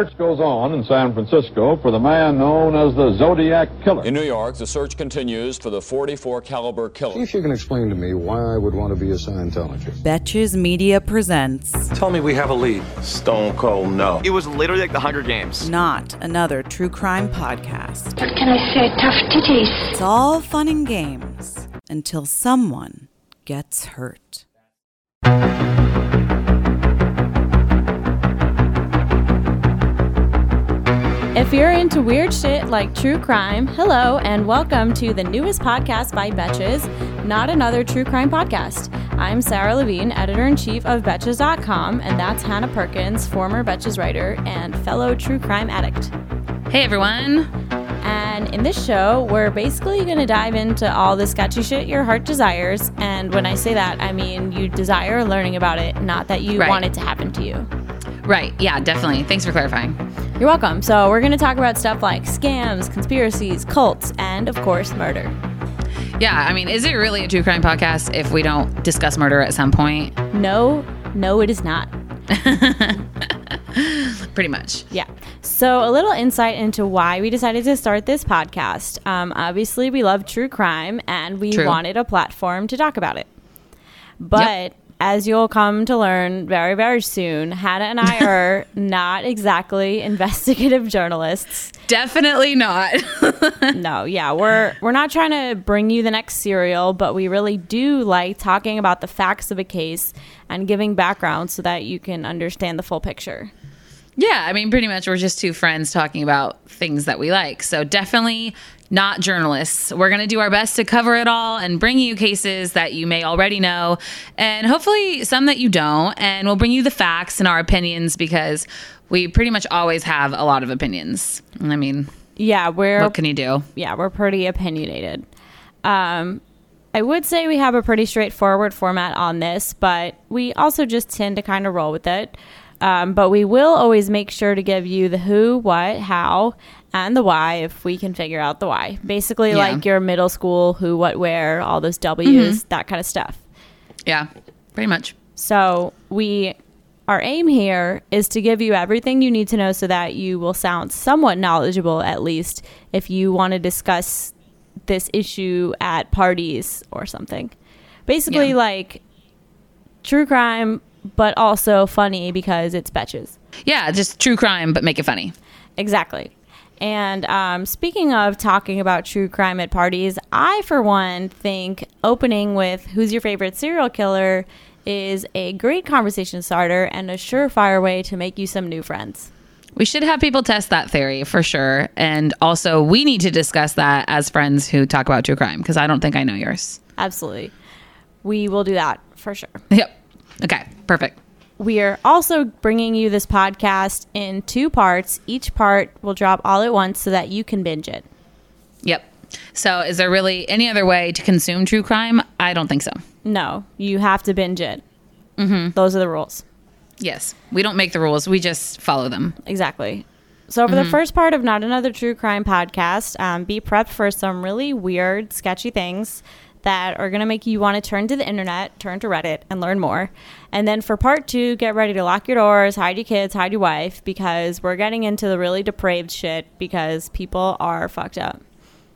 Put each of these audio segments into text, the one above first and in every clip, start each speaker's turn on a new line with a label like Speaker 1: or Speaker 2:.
Speaker 1: Search goes on in San Francisco for the man known as the Zodiac Killer.
Speaker 2: In New York, the search continues for the 44 caliber
Speaker 3: See
Speaker 2: killer.
Speaker 3: if you can explain to me why I would want to be a Scientologist.
Speaker 4: Betches Media presents
Speaker 5: Tell me we have a lead.
Speaker 6: Stone Cold No.
Speaker 7: It was literally like the Hunger Games.
Speaker 4: not another true crime podcast.
Speaker 8: What can I say? Tough titties.
Speaker 4: It's all fun and games until someone gets hurt.
Speaker 9: If you're into weird shit like true crime, hello and welcome to the newest podcast by Betches, not another true crime podcast. I'm Sarah Levine, editor in chief of Betches.com, and that's Hannah Perkins, former Betches writer and fellow true crime addict.
Speaker 10: Hey everyone.
Speaker 9: And in this show, we're basically going to dive into all the sketchy shit your heart desires. And when I say that, I mean you desire learning about it, not that you
Speaker 10: Right.
Speaker 9: want it to happen to you.
Speaker 10: Right. Yeah, definitely. Thanks for clarifying.
Speaker 9: You're welcome. So, we're going to talk about stuff like scams, conspiracies, cults, and of course, murder.
Speaker 10: Yeah, I mean, is it really a true crime podcast if we don't discuss murder at some point?
Speaker 9: No, no, it is not.
Speaker 10: Pretty much.
Speaker 9: Yeah. So, a little insight into why we decided to start this podcast. Um, obviously, we love true crime and we
Speaker 10: True.
Speaker 9: wanted a platform to talk about it. But as you'll come to learn very, very soon, Hannah and I are not exactly investigative journalists.
Speaker 10: Definitely not.
Speaker 9: No, yeah, we're we're not trying to bring you the next serial, but we really do like talking about the facts of a case and giving background so that you can understand the full picture.
Speaker 10: Yeah, I mean, pretty much we're just two friends talking about things that we like. So definitely not journalists. We're going to do our best to cover it all and bring you cases that you may already know and hopefully some that you don't. And we'll bring you the facts and our opinions because we pretty much always have a lot of opinions. I mean,
Speaker 9: Yeah, we're
Speaker 10: what can you do?
Speaker 9: yeah, we're pretty opinionated. Um, I would say we have a pretty straightforward format on this, but we also just tend to kind of roll with it. Um, but we will always make sure to give you the who, what, how, and the why if we can figure out the why. Basically,
Speaker 10: Yeah.
Speaker 9: like your middle school who, what, where, all those W's, that kind of stuff.
Speaker 10: Yeah, pretty much.
Speaker 9: So we our aim here is to give you everything you need to know so that you will sound somewhat knowledgeable at least if you want to discuss this issue at parties or something. Basically
Speaker 10: Yeah.
Speaker 9: like true crime but also funny because it's betches.
Speaker 10: Yeah, just true crime, but make it funny.
Speaker 9: Exactly. And um, speaking of talking about true crime at parties, I, for one, think opening with Who's Your Favorite Serial Killer is a great conversation starter and a surefire way to make you some new friends.
Speaker 10: We should have people test that theory for sure. And also, we need to discuss that as friends who talk about true crime because I don't think I know yours.
Speaker 9: Absolutely. We will do that for sure.
Speaker 10: Yep. Okay, perfect.
Speaker 9: We are also bringing you this podcast in two parts. Each part will drop all at once so that you can binge it.
Speaker 10: Yep. So, is there really any other way to consume true crime? I don't think so.
Speaker 9: No, you have to binge it. Mm-hmm. Those are the rules.
Speaker 10: Yes. We don't make the rules. We just follow them.
Speaker 9: Exactly. So, for the first part of Not Another True Crime podcast, um, be prepped for some really weird, sketchy things that are going to make you want to turn to the internet, turn to Reddit, and learn more. And then for part two, get ready to lock your doors, hide your kids, hide your wife, because we're getting into the really depraved shit because people are fucked up.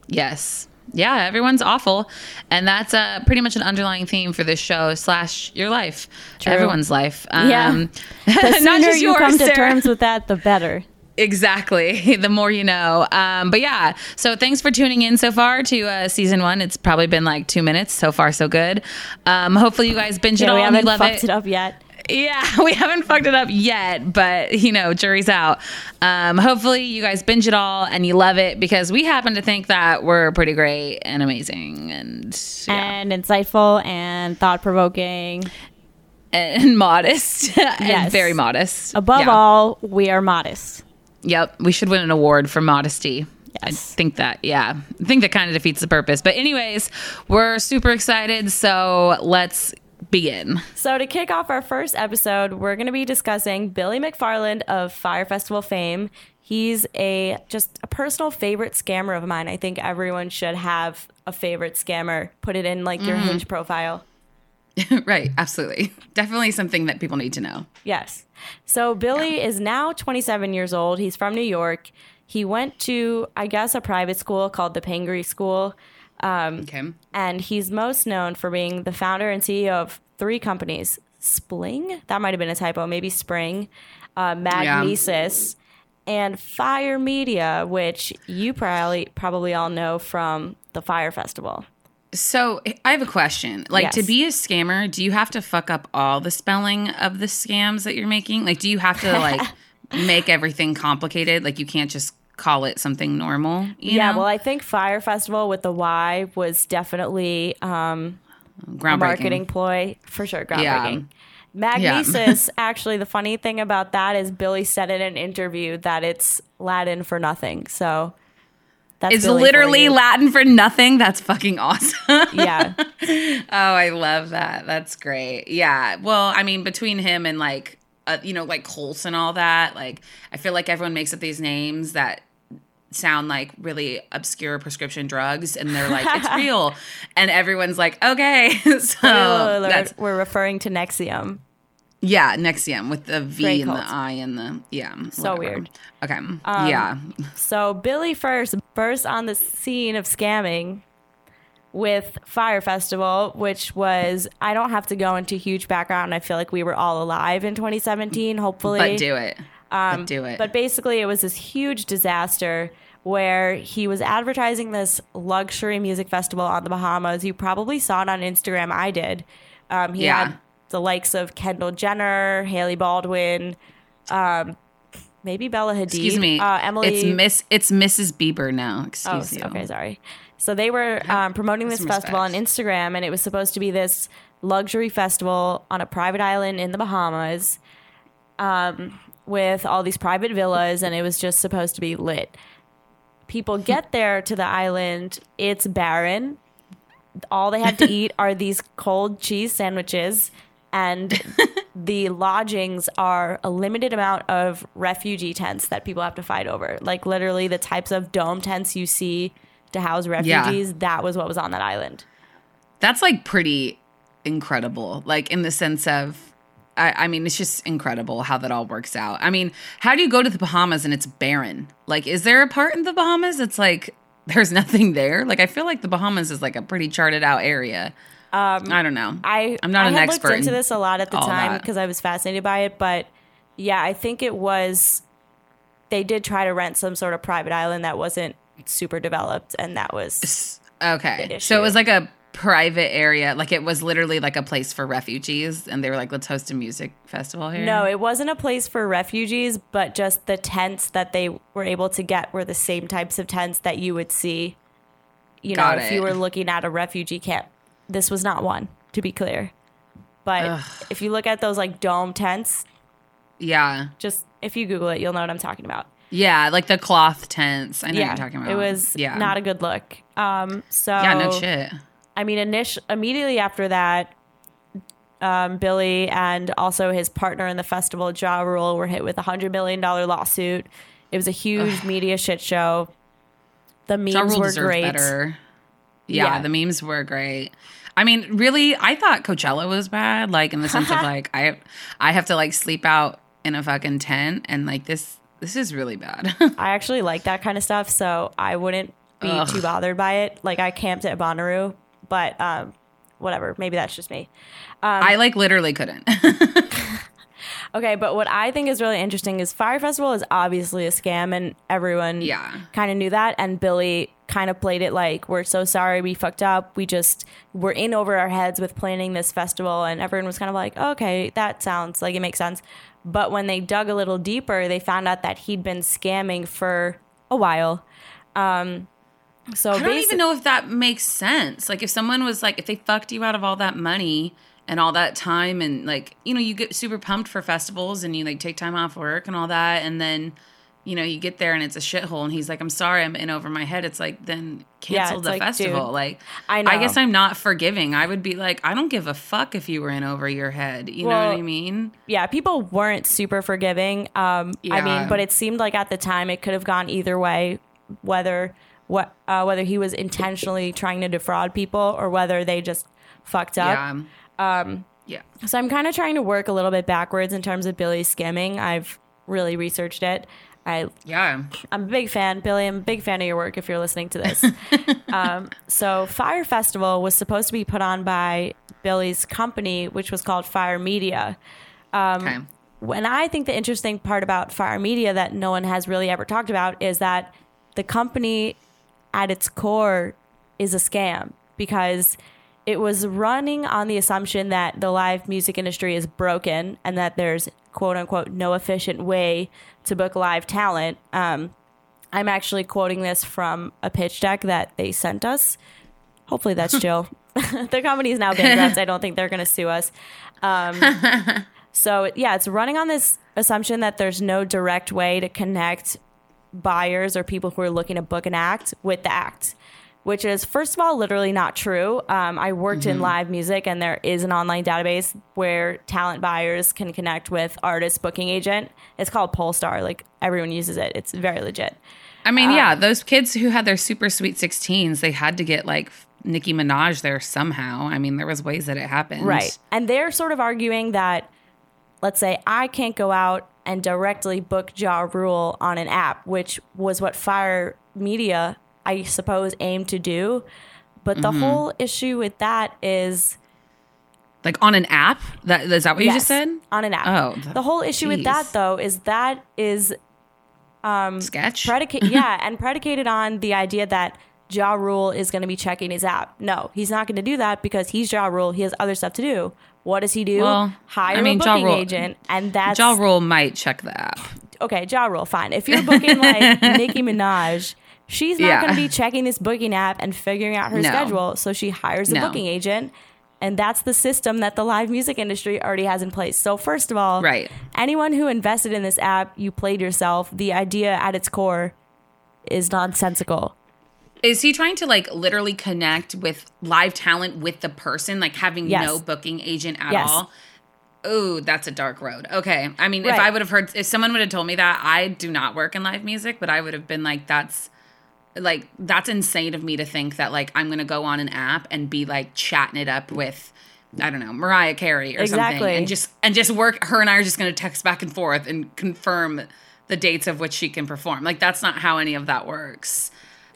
Speaker 10: Yes. Yeah, everyone's awful. And that's uh, pretty much an underlying theme for this show slash your life. Everyone's life.
Speaker 9: Yeah.
Speaker 10: Um,
Speaker 9: The
Speaker 10: not
Speaker 9: sooner you
Speaker 10: yours,
Speaker 9: come to
Speaker 10: Sarah.
Speaker 9: terms with that, the better.
Speaker 10: Exactly. the more you know. Um, but yeah, so thanks for tuning in so far to uh, season one. It's probably been like two minutes. So far, so good. Um, hopefully, you guys binge it
Speaker 9: Yeah,
Speaker 10: all
Speaker 9: we
Speaker 10: and you
Speaker 9: haven't
Speaker 10: love
Speaker 9: fucked
Speaker 10: it.
Speaker 9: it up yet.
Speaker 10: Yeah, we haven't fucked it up yet, but you know, jury's out. Um, hopefully, you guys binge it all and you love it because we happen to think that we're pretty great and amazing and yeah,
Speaker 9: And insightful and thought provoking.
Speaker 10: and, modest and very modest.
Speaker 9: Above
Speaker 10: Yeah.
Speaker 9: all, we are modest.
Speaker 10: Yep, we should win an award for modesty. I think that, yeah, I think that kind of defeats the purpose. But, anyways, we're super excited. So let's begin.
Speaker 9: So, to kick off our first episode, we're going to be discussing Billy McFarland of Fyre Festival fame. He's a just a personal favorite scammer of mine. I think everyone should have a favorite scammer. Put it in like your mm-hmm. Hinge profile.
Speaker 10: right, absolutely. Definitely something that people need to know.
Speaker 9: Yes. So Billy is now 27 years old. He's from New York. He went to, I guess, a private school called the Pingree School.
Speaker 10: Okay.
Speaker 9: and he's most known for being the founder and CEO of three companies Spling, that might have been a typo, maybe Spring, uh, Magnises, and Fyre Media, which you probably, probably all know from the Fyre Festival.
Speaker 10: So I have a question. Like to be a scammer, do you have to fuck up all the spelling of the scams that you're making? Like, do you have to like make everything complicated? Like, you can't just call it something normal.
Speaker 9: Yeah,
Speaker 10: know?
Speaker 9: well, I think Fyre Festival with the Y was definitely um,
Speaker 10: groundbreaking.
Speaker 9: marketing ploy for sure,
Speaker 10: Yeah.
Speaker 9: groundbreaking. Magnises, actually, the funny thing about that is Billy said in an interview that it's Latin for nothing. So that's
Speaker 10: It's literally. Latin for nothing. That's fucking awesome.
Speaker 9: Yeah.
Speaker 10: oh, I love that. That's great. Yeah. Well, I mean, between him and like, uh, you know, like Colts and all that, like, I feel like everyone makes up these names that sound like really obscure prescription drugs and they're like it's real and everyone's like okay so
Speaker 9: Spoiler alert,
Speaker 10: that's
Speaker 9: we're referring to NXIVM.
Speaker 10: Yeah NXIVM with the v and the i and the yeah
Speaker 9: So
Speaker 10: whatever.
Speaker 9: weird.
Speaker 10: okay
Speaker 9: Um,
Speaker 10: yeah
Speaker 9: So Billy first burst on the scene of scamming with Fyre Festival, which was I don't have to go into huge background. I feel like we were all alive in 2017. Hopefully,
Speaker 10: but do it but do it
Speaker 9: But basically, it was this huge disaster where he was advertising this luxury music festival on the Bahamas. You probably saw it on Instagram. I did. Um, he
Speaker 10: Yeah.
Speaker 9: had the likes of Kendall Jenner, Hailey Baldwin, um, maybe Bella Hadid.
Speaker 10: excuse me
Speaker 9: uh, Emily.
Speaker 10: it's miss it's mrs bieber now
Speaker 9: Oh,
Speaker 10: excuse you
Speaker 9: okay, sorry. So they were um, promoting this festival on. Instagram, and it was supposed to be this luxury festival on a private island in the Bahamas, um, with all these private villas, and it was just supposed to be lit. People get there to the island, it's barren. All they have to eat are these cold cheese sandwiches, and the lodgings are a limited amount of refugee tents that people have to fight over. Like literally the types of dome tents you see to house refugees, that was what was on that island.
Speaker 10: that's like pretty incredible like in the sense of I, I mean it's just incredible how that all works out. I mean how do you go to the bahamas and it's barren? Like is there a part in the bahamas it's like there's nothing there? Like i feel like the bahamas is like a pretty charted out area um, i don't know.
Speaker 9: I
Speaker 10: i'm not
Speaker 9: I
Speaker 10: an
Speaker 9: had
Speaker 10: expert
Speaker 9: looked into this a lot at the time because I was fascinated by it, but yeah, I think it was they did try to rent some sort of private island that wasn't super developed, and that was
Speaker 10: okay. so it was like a private area like it was literally like a place for refugees and they were like let's host a music festival here.
Speaker 9: No, it wasn't a place for refugees, but just the tents that they were able to get were the same types of tents that you would see. You know,
Speaker 10: Got
Speaker 9: if you were looking at a refugee camp, this was not one, to be clear. But if you look at those like dome tents,
Speaker 10: yeah
Speaker 9: just if you Google it, you'll know what I'm talking about.
Speaker 10: yeah like the cloth tents i know what you're talking about
Speaker 9: it was
Speaker 10: yeah
Speaker 9: not a good look. Um, so
Speaker 10: yeah no shit
Speaker 9: I mean, initial immediately after that, um, Billy and also his partner in the festival, Ja Rule, were hit with a hundred million dollar lawsuit. It was a huge media shit show. The memes
Speaker 10: Ja
Speaker 9: were great.
Speaker 10: better. Yeah,
Speaker 9: Yeah.
Speaker 10: the memes were great. I mean, really, I thought Coachella was bad, like in the sense of like I I have to like sleep out in a fucking tent and like this this is really bad.
Speaker 9: I actually like that kind of stuff, so I wouldn't be
Speaker 10: Ugh.
Speaker 9: too bothered by it. Like I camped at Bonnaroo, but um, whatever. Maybe that's just me.
Speaker 10: I like literally couldn't.
Speaker 9: Okay, but what I think is really interesting is Fyre Festival is obviously a scam, and everyone
Speaker 10: Yeah.
Speaker 9: kind of knew that. And Billy kind of played it like, "We're so sorry, we fucked up. We just were in over our heads with planning this festival." And everyone was kind of like, "Okay, that sounds like it makes sense." But when they dug a little deeper, they found out that he'd been scamming for a while. Um, so
Speaker 10: I don't
Speaker 9: basi-
Speaker 10: even know if that makes sense. Like if someone was like if they fucked you out of all that money and all that time and like you know you get super pumped for festivals and you like take time off work and all that and then you know you get there and it's a shithole and he's like I'm sorry I'm in over my head. It's like then cancel
Speaker 9: it's
Speaker 10: the
Speaker 9: like,
Speaker 10: festival.
Speaker 9: dude,
Speaker 10: like
Speaker 9: I
Speaker 10: I guess. I'm not forgiving. I would be like I don't give a fuck if you were in over your head. You know what I mean?
Speaker 9: yeah, people weren't super forgiving. Um, I mean, but it seemed like at the time it could have gone either way, whether what uh, whether he was intentionally trying to defraud people or whether they just fucked up.
Speaker 10: Yeah. Um yeah.
Speaker 9: So I'm kind of trying to work a little bit backwards in terms of Billy's skimming. I've really researched it. I
Speaker 10: Yeah.
Speaker 9: I'm a big fan, Billy. I'm a big fan of your work. If you're listening to this, um, so Fyre Festival was supposed to be put on by Billy's company, which was called Fyre Media.
Speaker 10: okay.
Speaker 9: When I think the interesting part about Fyre Media that no one has really ever talked about is that the company at its core is a scam because it was running on the assumption that the live music industry is broken and that there's quote unquote no efficient way to book live talent. Um, I'm actually quoting this from a pitch deck that they sent us. Hopefully that's Jill. the company is now bankrupt. I don't think they're going to sue us. Um, so yeah, it's running on this assumption that there's no direct way to connect buyers or people who are looking to book an act with the act, which is first of all literally not true. Um, I worked in live music, and there is an online database where talent buyers can connect with artist booking agent. It's called Pollstar. Like everyone uses it. It's very legit.
Speaker 10: I mean, yeah, those kids who had their super sweet 16s, they had to get like Nicki Minaj there somehow. I mean, there was ways that it happened.
Speaker 9: Right. And they're sort of arguing that, let's say, I can't go out and directly book Ja Rule on an app, which was what Fyre Media, I suppose, aim to do. But the mm-hmm. whole issue with that is
Speaker 10: Like on an app? That is that what you just said?
Speaker 9: on an app.
Speaker 10: Oh,
Speaker 9: the whole issue with that, though, is that is um,
Speaker 10: Sketch.
Speaker 9: predicated, yeah, and predicated on the idea that Ja Rule is going to be checking his app. No, he's not going to do that because he's Ja Rule. He has other stuff to do. What does he do?
Speaker 10: Well,
Speaker 9: Hire
Speaker 10: I mean,
Speaker 9: a
Speaker 10: Ja
Speaker 9: booking
Speaker 10: Rule-
Speaker 9: agent, and that's
Speaker 10: Ja Rule might check the app.
Speaker 9: okay, Ja Rule, fine. If you're booking like Nicki Minaj, she's not
Speaker 10: Yeah.
Speaker 9: going to be checking this booking app and figuring out her
Speaker 10: No.
Speaker 9: schedule. So she hires a
Speaker 10: No.
Speaker 9: booking agent. And that's the system that the live music industry already has in place. So, first of all,
Speaker 10: Right.
Speaker 9: anyone who invested in this app, you played yourself. The idea at its core is nonsensical.
Speaker 10: Is he trying to like literally connect with live talent with the person, like having
Speaker 9: Yes.
Speaker 10: no booking agent at
Speaker 9: Yes.
Speaker 10: all? Oh, that's a dark road. Okay. I mean, if I would have heard, if someone would have told me that, I do not work in live music, but I would have been like, that's like, that's insane of me to think that like I'm to go on an app and be like chatting it up with, I don't know, Mariah Carey or
Speaker 9: Exactly.
Speaker 10: something. And just, and just work, her and I are just to text back and forth and confirm the dates of which she can perform. Like, that's not how any of that works.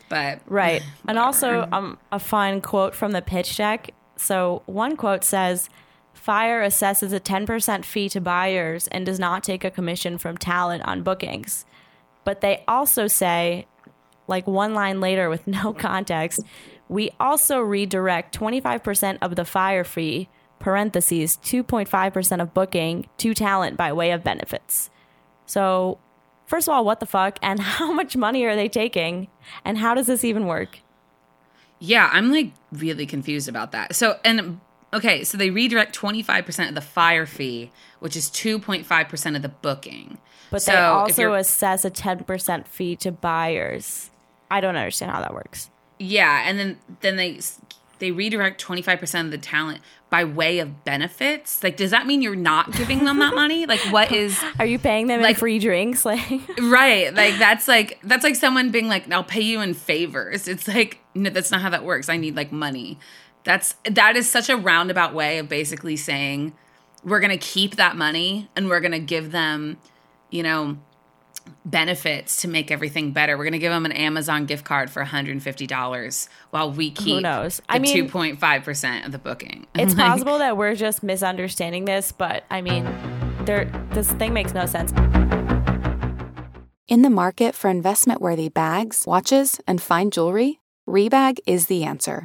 Speaker 10: But
Speaker 9: Right. And also, um, a fun quote from the pitch deck. So, one quote says Fyre assesses a 10% fee to buyers and does not take a commission from talent on bookings. But they also say, like one line later with no context, we also redirect 25% of the fire fee, parentheses, 2.5% of booking to talent by way of benefits. So, first of all, what the fuck? And how much money are they taking? And how does this even work?
Speaker 10: Yeah, I'm like really confused about that. So, and okay, so they redirect 25% of the fire fee, which is 2.5% of the booking.
Speaker 9: But
Speaker 10: so
Speaker 9: they also assess a 10% fee to buyers. I don't understand how that works.
Speaker 10: yeah, and then then they they redirect 25% of the talent, by way of benefits? Like, does that mean you're not giving them that money? Like, what is
Speaker 9: Are you paying them
Speaker 10: Like-
Speaker 9: in free drinks? Like,
Speaker 10: right? Like, that's like that's like someone being like, "I'll pay you in favors." It's like, no, that's not how that works. I need like money. That's that is such a roundabout way of basically saying we're gonna keep that money and we're gonna give them, you know, benefits to make everything better. We're gonna give them an Amazon gift card for $150 while we keep Who
Speaker 9: knows?
Speaker 10: the
Speaker 9: I mean-
Speaker 10: 2.5% of the booking.
Speaker 9: it's
Speaker 10: Like,
Speaker 9: possible that we're just misunderstanding this, but I mean, there this thing makes no sense.
Speaker 5: In the market for investment worthy bags, watches, and fine jewelry, Rebag is the answer.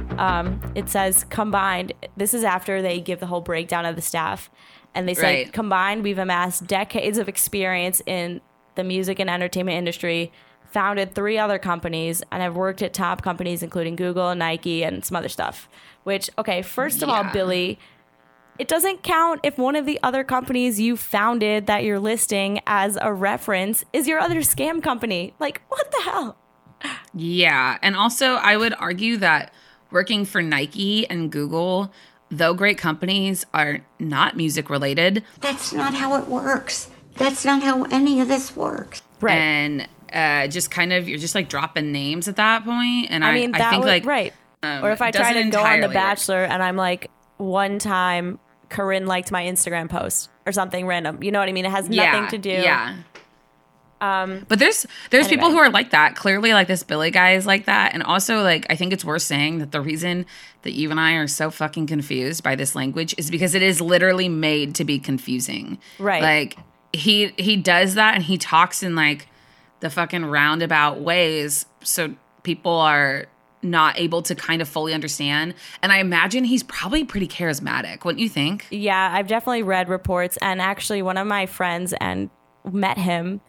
Speaker 9: Um, it says combined. This is after they give the whole breakdown of the staff, and they say
Speaker 10: Right.
Speaker 9: combined, we've amassed decades of experience in the music and entertainment industry, founded three other companies, and have worked at top companies including Google, Nike, and some other stuff. Which, okay, first of all, Billy, it doesn't count if one of the other companies you founded that you're listing as a reference is your other scam company. Like, what the hell?
Speaker 10: Yeah. And also, I would argue that working for Nike and Google, though great companies, are not music related.
Speaker 8: That's not how it works. That's not how any of this works.
Speaker 9: Right.
Speaker 10: And uh, just kind of, you're just like dropping names at that point. And I,
Speaker 9: I mean, that
Speaker 10: I think
Speaker 9: would,
Speaker 10: like,
Speaker 9: right.
Speaker 10: um,
Speaker 9: or if I try
Speaker 10: doesn't
Speaker 9: to go on The
Speaker 10: entirely work.
Speaker 9: Bachelor and I'm like, one time Corinne liked my Instagram post or something random. You know what I mean? It has nothing
Speaker 10: yeah,
Speaker 9: to do.
Speaker 10: Yeah. Um, but there's there's people who are like that. Clearly, like this Billy guy is like that, and also like I think it's worth saying that the reason that you and I are so fucking confused by this language is because it is literally made to be confusing.
Speaker 9: Right.
Speaker 10: Like he he does that, and he talks in like the fucking roundabout ways, so people are not able to kind of fully understand. And I imagine he's probably pretty charismatic, wouldn't you think?
Speaker 9: Yeah, I've definitely read reports. And actually, one of my friends and met him.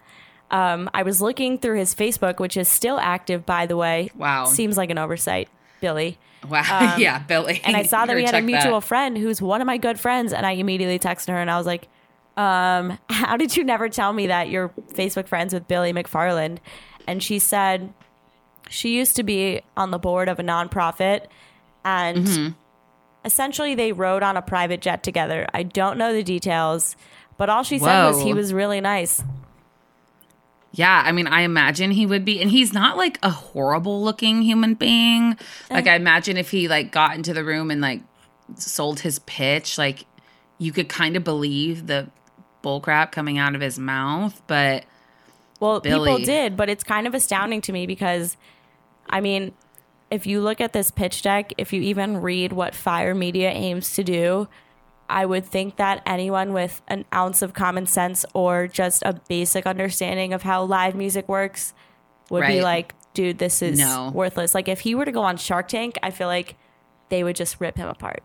Speaker 9: Um, I was looking through his Facebook, which is still active, by the way.
Speaker 10: Wow.
Speaker 9: Seems like an oversight, Billy.
Speaker 10: Wow. yeah, Billy.
Speaker 9: Um, And I saw that we had a mutual
Speaker 10: that.
Speaker 9: friend who's one of my good friends. And I immediately texted her and I was like, um, how did you never tell me that you're Facebook friends with Billy McFarland? And she said she used to be on the board of a nonprofit and
Speaker 10: Mm-hmm.
Speaker 9: essentially they rode on a private jet together. I don't know the details, but all she said was he was really nice.
Speaker 10: Yeah, I mean, I imagine he would be, and he's not like a horrible looking human being. Uh. Like, I imagine if he like got into the room and like sold his pitch, like you could kind of believe the bullcrap coming out of his mouth. But
Speaker 9: Well, people did, but it's kind of astounding to me because, I mean, if you look at this pitch deck, if you even read what Fyre Media aims to do, I would think that anyone with an ounce of common sense or just a basic understanding of how live music works would be like, dude, this is
Speaker 10: No.
Speaker 9: worthless. Like, if he were to go on Shark Tank, I feel like they would just rip him apart.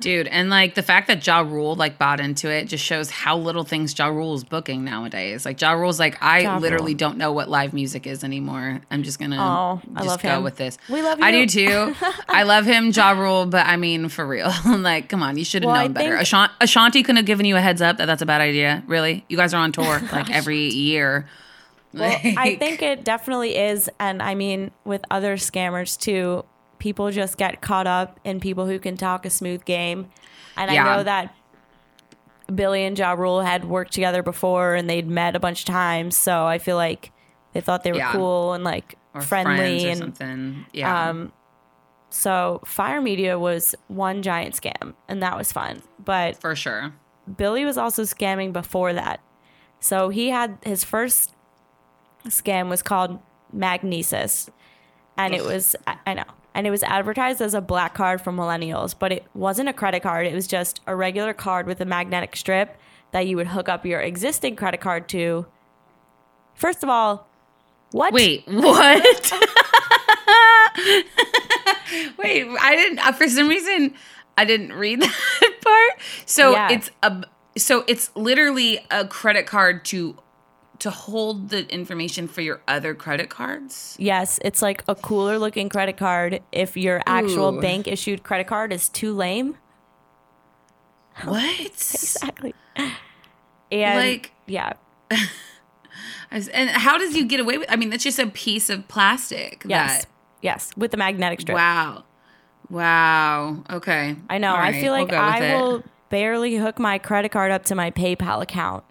Speaker 10: Dude, and like the fact that Ja Rule like bought into it just shows how little things Ja Rule is booking nowadays. Like Ja Rule's like, I
Speaker 9: Ja
Speaker 10: literally
Speaker 9: Rule.
Speaker 10: don't know what live music is anymore. I'm just gonna
Speaker 9: Oh, I
Speaker 10: just
Speaker 9: love
Speaker 10: go
Speaker 9: him.
Speaker 10: with this.
Speaker 9: We love
Speaker 10: I do too. I love him, Ja Rule, but I mean for real. like, come on, you should have
Speaker 9: Well, I
Speaker 10: known better.
Speaker 9: think-
Speaker 10: Ashanti, Ashanti couldn't have given you a heads up that that's a bad idea. Really? You guys are on tour like every year.
Speaker 9: Well, I think it definitely is. And I mean, with other scammers too, people just get caught up in people who can talk a smooth game. And
Speaker 10: Yeah.
Speaker 9: I know that Billy and Ja Rule had worked together before and they'd met a bunch of times. So I feel like they thought they were
Speaker 10: Yeah.
Speaker 9: cool and like
Speaker 10: or
Speaker 9: friendly.
Speaker 10: or
Speaker 9: and
Speaker 10: something. Yeah.
Speaker 9: um, so Fyre Media was one giant scam and that was fun. But
Speaker 10: for sure.
Speaker 9: Billy was also scamming before that. So he had his first scam was called Magnises. And it was I- I know. And it was advertised as a black card for millennials, but it wasn't a credit card. It was just a regular card with a magnetic strip that you would hook up your existing credit card to. First of all, what?
Speaker 10: Wait, what? Wait, I didn't. Uh, for some reason, I didn't read that part. So
Speaker 9: Yeah.
Speaker 10: it's a so it's literally a credit card to to hold the information for your other credit cards.
Speaker 9: Yes, it's like a cooler looking credit card if your actual
Speaker 10: Ooh.
Speaker 9: bank issued credit card is too lame.
Speaker 10: What?
Speaker 9: Exactly. And
Speaker 10: Like-
Speaker 9: yeah.
Speaker 10: And how does you get away with? I mean, that's just a piece of plastic.
Speaker 9: Yes.
Speaker 10: That,
Speaker 9: Yes, with the magnetic strip.
Speaker 10: wow. Wow. Okay.
Speaker 9: I know. I feel
Speaker 10: we'll
Speaker 9: like
Speaker 10: with
Speaker 9: I
Speaker 10: it.
Speaker 9: will barely hook my credit card up to my PayPal account.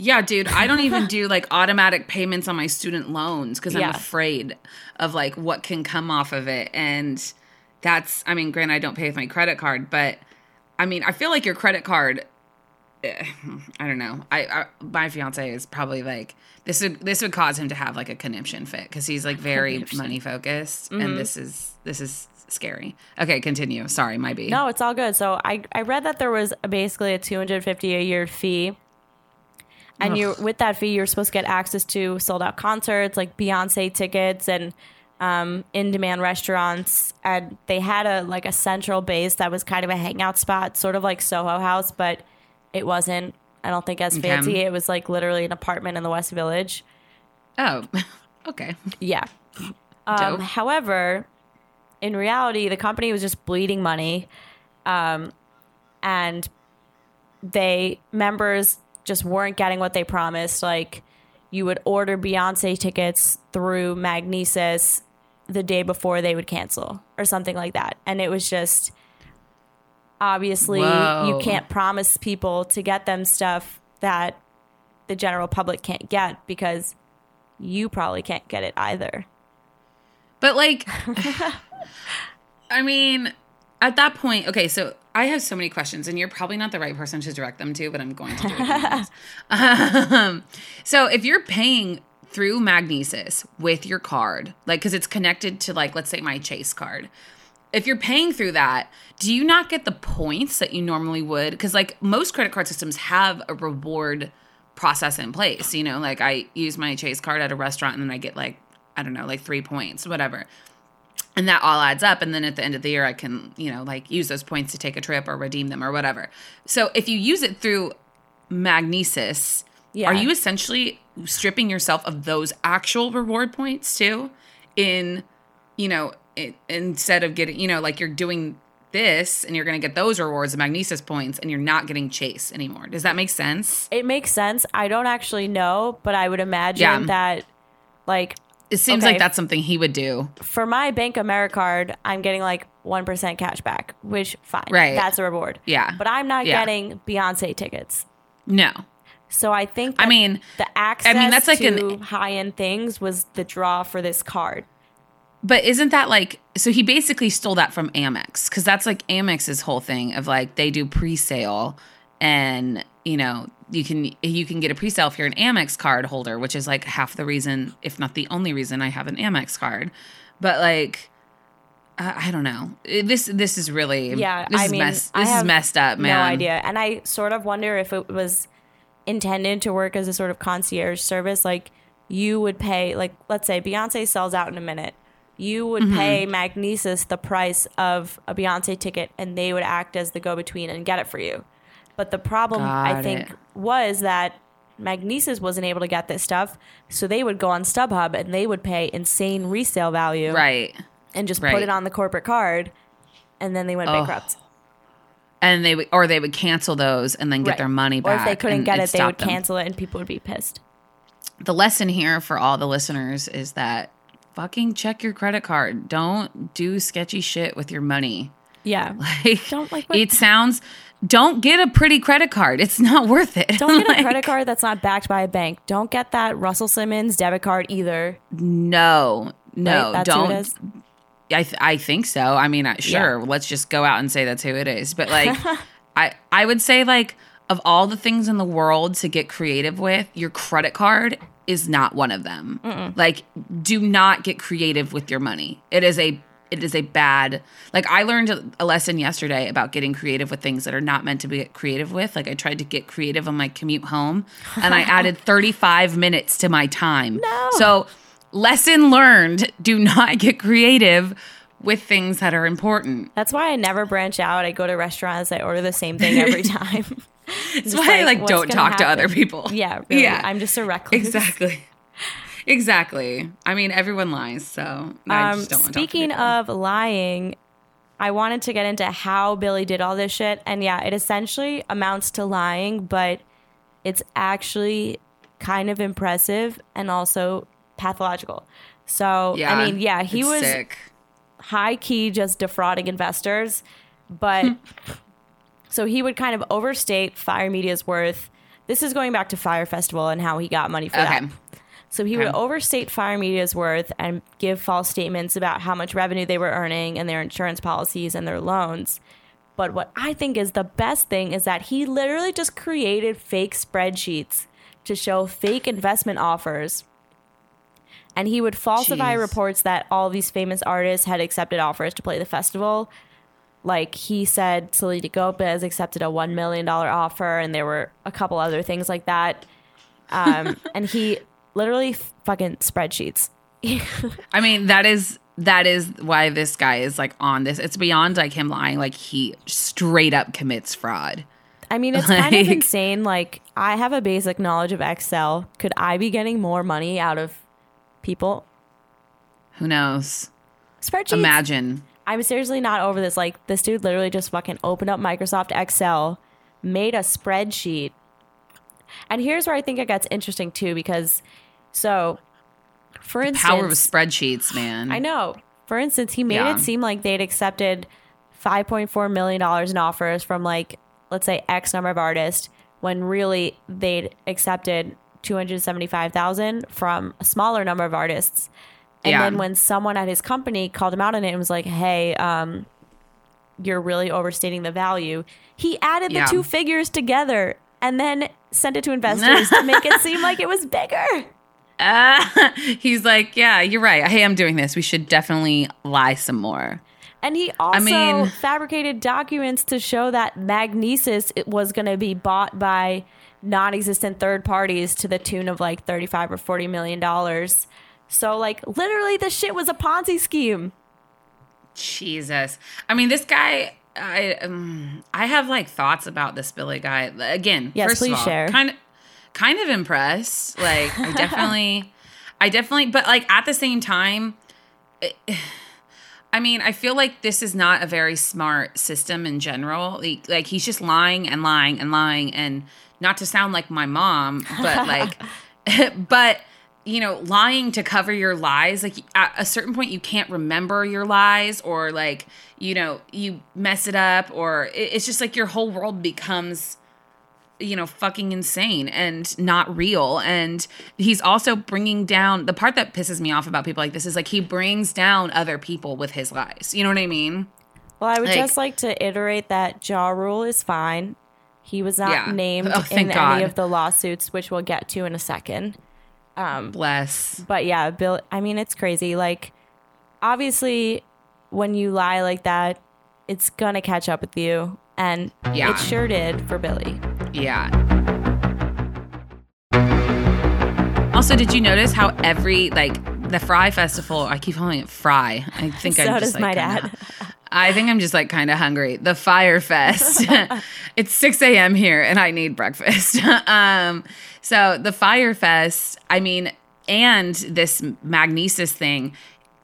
Speaker 10: Yeah, dude, I don't even do like automatic payments on my student loans because I'm afraid of like what can come off of it. And that's, I mean, granted, I don't pay with my credit card, but I mean, I feel like your credit card. eh, I don't know. I, I my fiance is probably like this would this would cause him to have like a conniption fit because he's like very money focused,
Speaker 9: Mm-hmm.
Speaker 10: and this is this is scary. Okay, continue. Sorry, my B.
Speaker 9: No, it's all good. So I, I read that there was basically a 250 a year fee. And you with that fee, you're supposed to get access to sold out concerts like Beyonce tickets and um, in demand restaurants. And they had a like a central base that was kind of a hangout spot, sort of like Soho House, but it wasn't. I don't think as
Speaker 10: Okay.
Speaker 9: fancy. It was like literally an apartment in the West Village.
Speaker 10: Oh, okay.
Speaker 9: Yeah. Um, however, in reality, the company was just bleeding money, um, and they members just weren't getting what they promised. Like, you would order Beyonce tickets through Magnises the day before they would cancel, or something like that, and it was just obviously you can't promise people to get them stuff that the general public can't get because you probably can't get it either.
Speaker 10: But like, I mean, at that point, okay, so I have so many questions, and you're probably not the right person to direct them to, but I'm going to do it. um, so if you're paying through Magnises with your card, like, because it's connected to, like, let's say my Chase card. If you're paying through that, do you not get the points that you normally would? Because, like, most credit card systems have a reward process in place. You know, like I use my Chase card at a restaurant and then I get, like, I don't know, like three points, whatever and that all adds up and then at the end of the year i can you know like use those points to take a trip or redeem them or whatever so if you use it through magnises
Speaker 9: Yeah.
Speaker 10: are you essentially stripping yourself of those actual reward points too in you know it, instead of getting you know like you're doing this and you're going to get those rewards of magnises points and you're not getting chase anymore does that make sense
Speaker 9: It makes sense. I don't actually know, but I would imagine
Speaker 10: Yeah.
Speaker 9: that, like,
Speaker 10: it seems
Speaker 9: Okay.
Speaker 10: like that's something he would do
Speaker 9: for my Bank Americard, I'm getting like 1% cash back, which fine.
Speaker 10: Right.
Speaker 9: That's a reward.
Speaker 10: Yeah.
Speaker 9: But I'm not
Speaker 10: Yeah.
Speaker 9: getting Beyonce tickets.
Speaker 10: no
Speaker 9: So I think
Speaker 10: I mean-
Speaker 9: the access I mean,
Speaker 10: that's like
Speaker 9: to
Speaker 10: an-
Speaker 9: high end things was the draw for this card.
Speaker 10: But isn't that like so he basically stole that from Amex cuz that's like Amex's whole thing of like they do pre-sale and you know you can you can get a pre-sale if you're an Amex card holder which is like half the reason if not the only reason I have an Amex card. But like I, I don't know. This this is really
Speaker 9: Yeah,
Speaker 10: this
Speaker 9: I
Speaker 10: is
Speaker 9: mean,
Speaker 10: mess,
Speaker 9: I
Speaker 10: this is messed up, man.
Speaker 9: No idea. And I sort of wonder if it was intended to work as a sort of concierge service. Like you would pay, like let's say Beyonce sells out in a minute. You would
Speaker 10: Mm-hmm.
Speaker 9: pay Magnises the price of a Beyonce ticket, and they would act as the go-between and get it for you. But the problem, I think,
Speaker 10: it.
Speaker 9: Was that Magnises wasn't able to get this stuff, so they would go on StubHub and they would pay insane resale value,
Speaker 10: Right.
Speaker 9: and just
Speaker 10: right.
Speaker 9: put it on the corporate card, and then they went
Speaker 10: Oh,
Speaker 9: bankrupt.
Speaker 10: And they would or they would cancel those and then get
Speaker 9: Right.
Speaker 10: their money back.
Speaker 9: Or if they couldn't
Speaker 10: and
Speaker 9: get
Speaker 10: it
Speaker 9: it, they would
Speaker 10: them.
Speaker 9: cancel it, and people would be pissed.
Speaker 10: the lesson here for all the listeners is that fucking check your credit card. Don't do sketchy shit with your money.
Speaker 9: Yeah.
Speaker 10: Like,
Speaker 9: Don't, like, what-
Speaker 10: it sounds. Don't get a pretty credit card. It's not worth it.
Speaker 9: Don't get
Speaker 10: Like,
Speaker 9: a credit card that's not backed by a bank. Don't get that Russell Simmons debit card either.
Speaker 10: No, no,
Speaker 9: right?
Speaker 10: Don't. I th- I think so. I mean, uh, I, sure. Let's just go out and say that's who it is. But like, I I would say like of all the things in the world to get creative with, your credit card is not one of them. Like, do not get creative with your money. It is a it is a bad like i learned a, lesson yesterday about getting creative with things that are not meant to be creative with like i tried to get creative on my commute home and i added 35 minutes to my time
Speaker 9: No.
Speaker 10: so lesson learned do not get creative with things that are important.
Speaker 9: That's why I never branch out. I go to restaurants. I order the same thing every time.
Speaker 10: That's why I like don't talk to other people.
Speaker 9: Yeah, really.
Speaker 10: Yeah.
Speaker 9: I'm just a recluse.
Speaker 10: Exactly. Exactly. I mean, everyone lies, so I
Speaker 9: Um,
Speaker 10: just don't want to
Speaker 9: speaking of lying, I wanted to get into how Billy did all this shit. And yeah, it essentially amounts to lying, but it's actually kind of impressive and also pathological. So,
Speaker 10: yeah,
Speaker 9: I mean, yeah, he was
Speaker 10: sick.
Speaker 9: high key just defrauding investors, but so he would kind of overstate Fyre Media's worth. This is going back to Fyre Festival and how he got money for
Speaker 10: Okay.
Speaker 9: that. So he would overstate Fyre Media's worth and give false statements about how much revenue they were earning and their insurance policies and their loans. But what I think is the best thing is that he literally just created fake spreadsheets to show fake investment offers. And he would falsify
Speaker 10: Jeez.
Speaker 9: reports that all these famous artists had accepted offers to play the festival. Like he said, Selena Gomez accepted a $1 million offer, and there were a couple other things like that. Um, and he literally fucking spreadsheets.
Speaker 10: I mean, that is that is why this guy is like on this. It's beyond like him lying. Like he straight up commits fraud.
Speaker 9: I mean, it's kind of insane. Like, I have a basic knowledge of Excel. Could I be getting more money out of people?
Speaker 10: Who knows?
Speaker 9: Spreadsheets.
Speaker 10: Imagine.
Speaker 9: I'm seriously not over this. Like, this dude literally just fucking opened up Microsoft Excel, made a spreadsheet. And here's where I think it gets interesting too, because so, for instance,
Speaker 10: Power of spreadsheets, man.
Speaker 9: I know. For instance, he made
Speaker 10: Yeah.
Speaker 9: it seem like they'd accepted $5.4 million in offers from, like, let's say X number of artists, when really they'd accepted 275000 from a smaller number of artists. And
Speaker 10: Yeah.
Speaker 9: then when someone at his company called him out on it and was like, hey, um, you're really overstating the value, he added
Speaker 10: Yeah.
Speaker 9: the two figures together and then sent it to investors to make it seem like it was bigger.
Speaker 10: Ah, he's like, yeah, you're right. Hey, I'm doing this. We should definitely lie some more.
Speaker 9: And he also I
Speaker 10: mean-
Speaker 9: fabricated documents to show that Magnises it was going to be bought by non-existent third parties to the tune of like 35 or 40 million dollars. So like literally this shit was a Ponzi scheme.
Speaker 10: Jesus. I mean, this guy. I um, I have like thoughts about this Billy guy. Again,
Speaker 9: Yes,
Speaker 10: first
Speaker 9: please
Speaker 10: of all,
Speaker 9: share.
Speaker 10: kind of kind of impressed. Like I definitely, I definitely, but like at the same time, it- I mean, I feel like this is not a very smart system in general. Like, like he's just lying and lying and lying, and not to sound like my mom, but like, but you know, lying to cover your lies. Like at a certain point, you can't remember your lies, or like, you know, you mess it up, or it- it's just like your whole world becomes you know, fucking insane and not real. And he's also bringing down the part that pisses me off about people like this is like he brings down other people with his lies. You know what I mean?
Speaker 9: Well, I would
Speaker 10: Like-
Speaker 9: just like to iterate that Ja Rule is fine. He was not
Speaker 10: Yeah.
Speaker 9: named
Speaker 10: Oh,
Speaker 9: in
Speaker 10: thank
Speaker 9: any of the lawsuits, which we'll get to in a second.
Speaker 10: Um, Bless.
Speaker 9: But yeah, Bill, I mean, it's crazy. Like, obviously, when you lie like that, it's gonna catch up with you. And
Speaker 10: Yeah.
Speaker 9: it sure did for Billy.
Speaker 10: Yeah. Also, did you notice how every like the Fry Festival? I keep calling it Fry. I think
Speaker 9: So
Speaker 10: I'm just
Speaker 9: my
Speaker 10: like kinda-
Speaker 9: dad.
Speaker 10: I think I'm just like kind of hungry. The Fyre Fest. it's 6 a.m. here and I need breakfast. um, so the Fyre Fest, I mean, and this Magnises thing,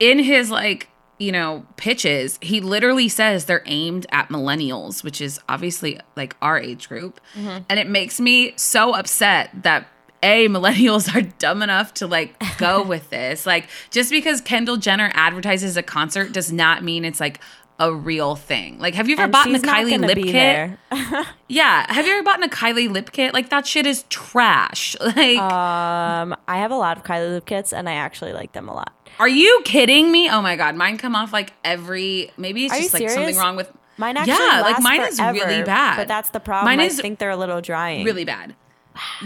Speaker 10: in his like, you know, pitches, he literally says they're aimed at millennials, which is obviously like our age group. Mm-hmm. And it makes me so upset that a millennials are dumb enough to like go with this. Like just because Kendall Jenner advertises a concert does not mean it's like a real thing. Like have you ever
Speaker 9: And
Speaker 10: bought a Kylie lip kit? Yeah, have you ever bought a Kylie lip kit? Like that shit is trash. Like
Speaker 9: Um, I have a lot of Kylie lip kits, and I actually like them a lot.
Speaker 10: are you kidding me? Oh my god, mine come off like every maybe it's
Speaker 9: Are
Speaker 10: just like something wrong with
Speaker 9: Mine actually
Speaker 10: Yeah, like mine is really bad.
Speaker 9: But that's the problem.
Speaker 10: Mine
Speaker 9: I
Speaker 10: is
Speaker 9: think they're a little drying.
Speaker 10: really bad.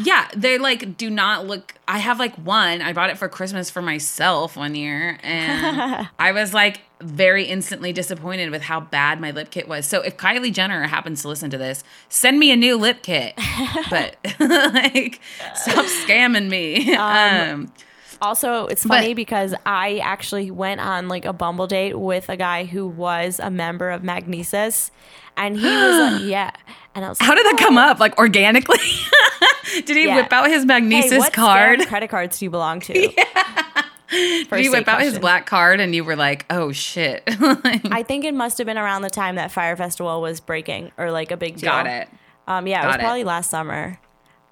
Speaker 10: Yeah, they like do not look. I have like one. I bought it for Christmas for myself one year, and I was like very instantly disappointed with how bad my lip kit was. So if Kylie Jenner happens to listen to this, send me a new lip kit. but like, stop scamming me. Um,
Speaker 9: Also, it's
Speaker 10: But-
Speaker 9: funny because I actually went on like a Bumble date with a guy who was a member of Magnises, and he was like, "Yeah," and I was, like,
Speaker 10: How did that come up? Like organically? Did he
Speaker 9: Yeah.
Speaker 10: whip out his Magnises
Speaker 9: hey, what
Speaker 10: card?
Speaker 9: credit cards do you belong to?
Speaker 10: Did
Speaker 9: First
Speaker 10: he whip
Speaker 9: date
Speaker 10: out his black card and you were like, oh shit?
Speaker 9: I think it must have been around the time that Fyre Festival was breaking or like a big deal.
Speaker 10: Got it.
Speaker 9: Um, yeah, it was
Speaker 10: it.
Speaker 9: probably last summer.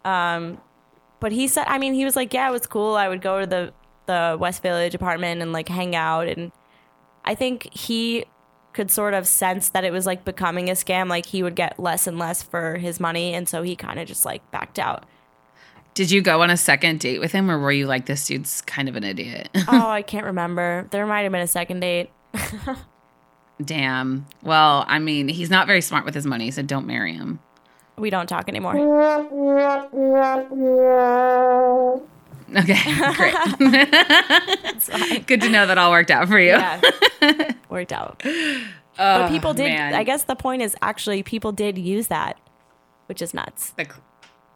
Speaker 9: Um, but he said, I mean, he was like, yeah, it was cool. I would go to the the West Village apartment and like hang out, and I think he could sort of sense that it was like becoming a scam. Like he would get less and less for his money, and so he kind of just like backed out.
Speaker 10: Did you go on a second date with him or were you like, this dude's kind of an idiot?
Speaker 9: oh, I can't remember. There might have been a second date.
Speaker 10: Damn. Well, I mean, he's not very smart with his money, so don't marry him.
Speaker 9: We don't talk anymore.
Speaker 10: Okay, great. Good to know that all worked out for you.
Speaker 9: Yeah, worked out. but oh, people did.
Speaker 10: man.
Speaker 9: I guess the point is actually people did use that, which is nuts.
Speaker 10: The,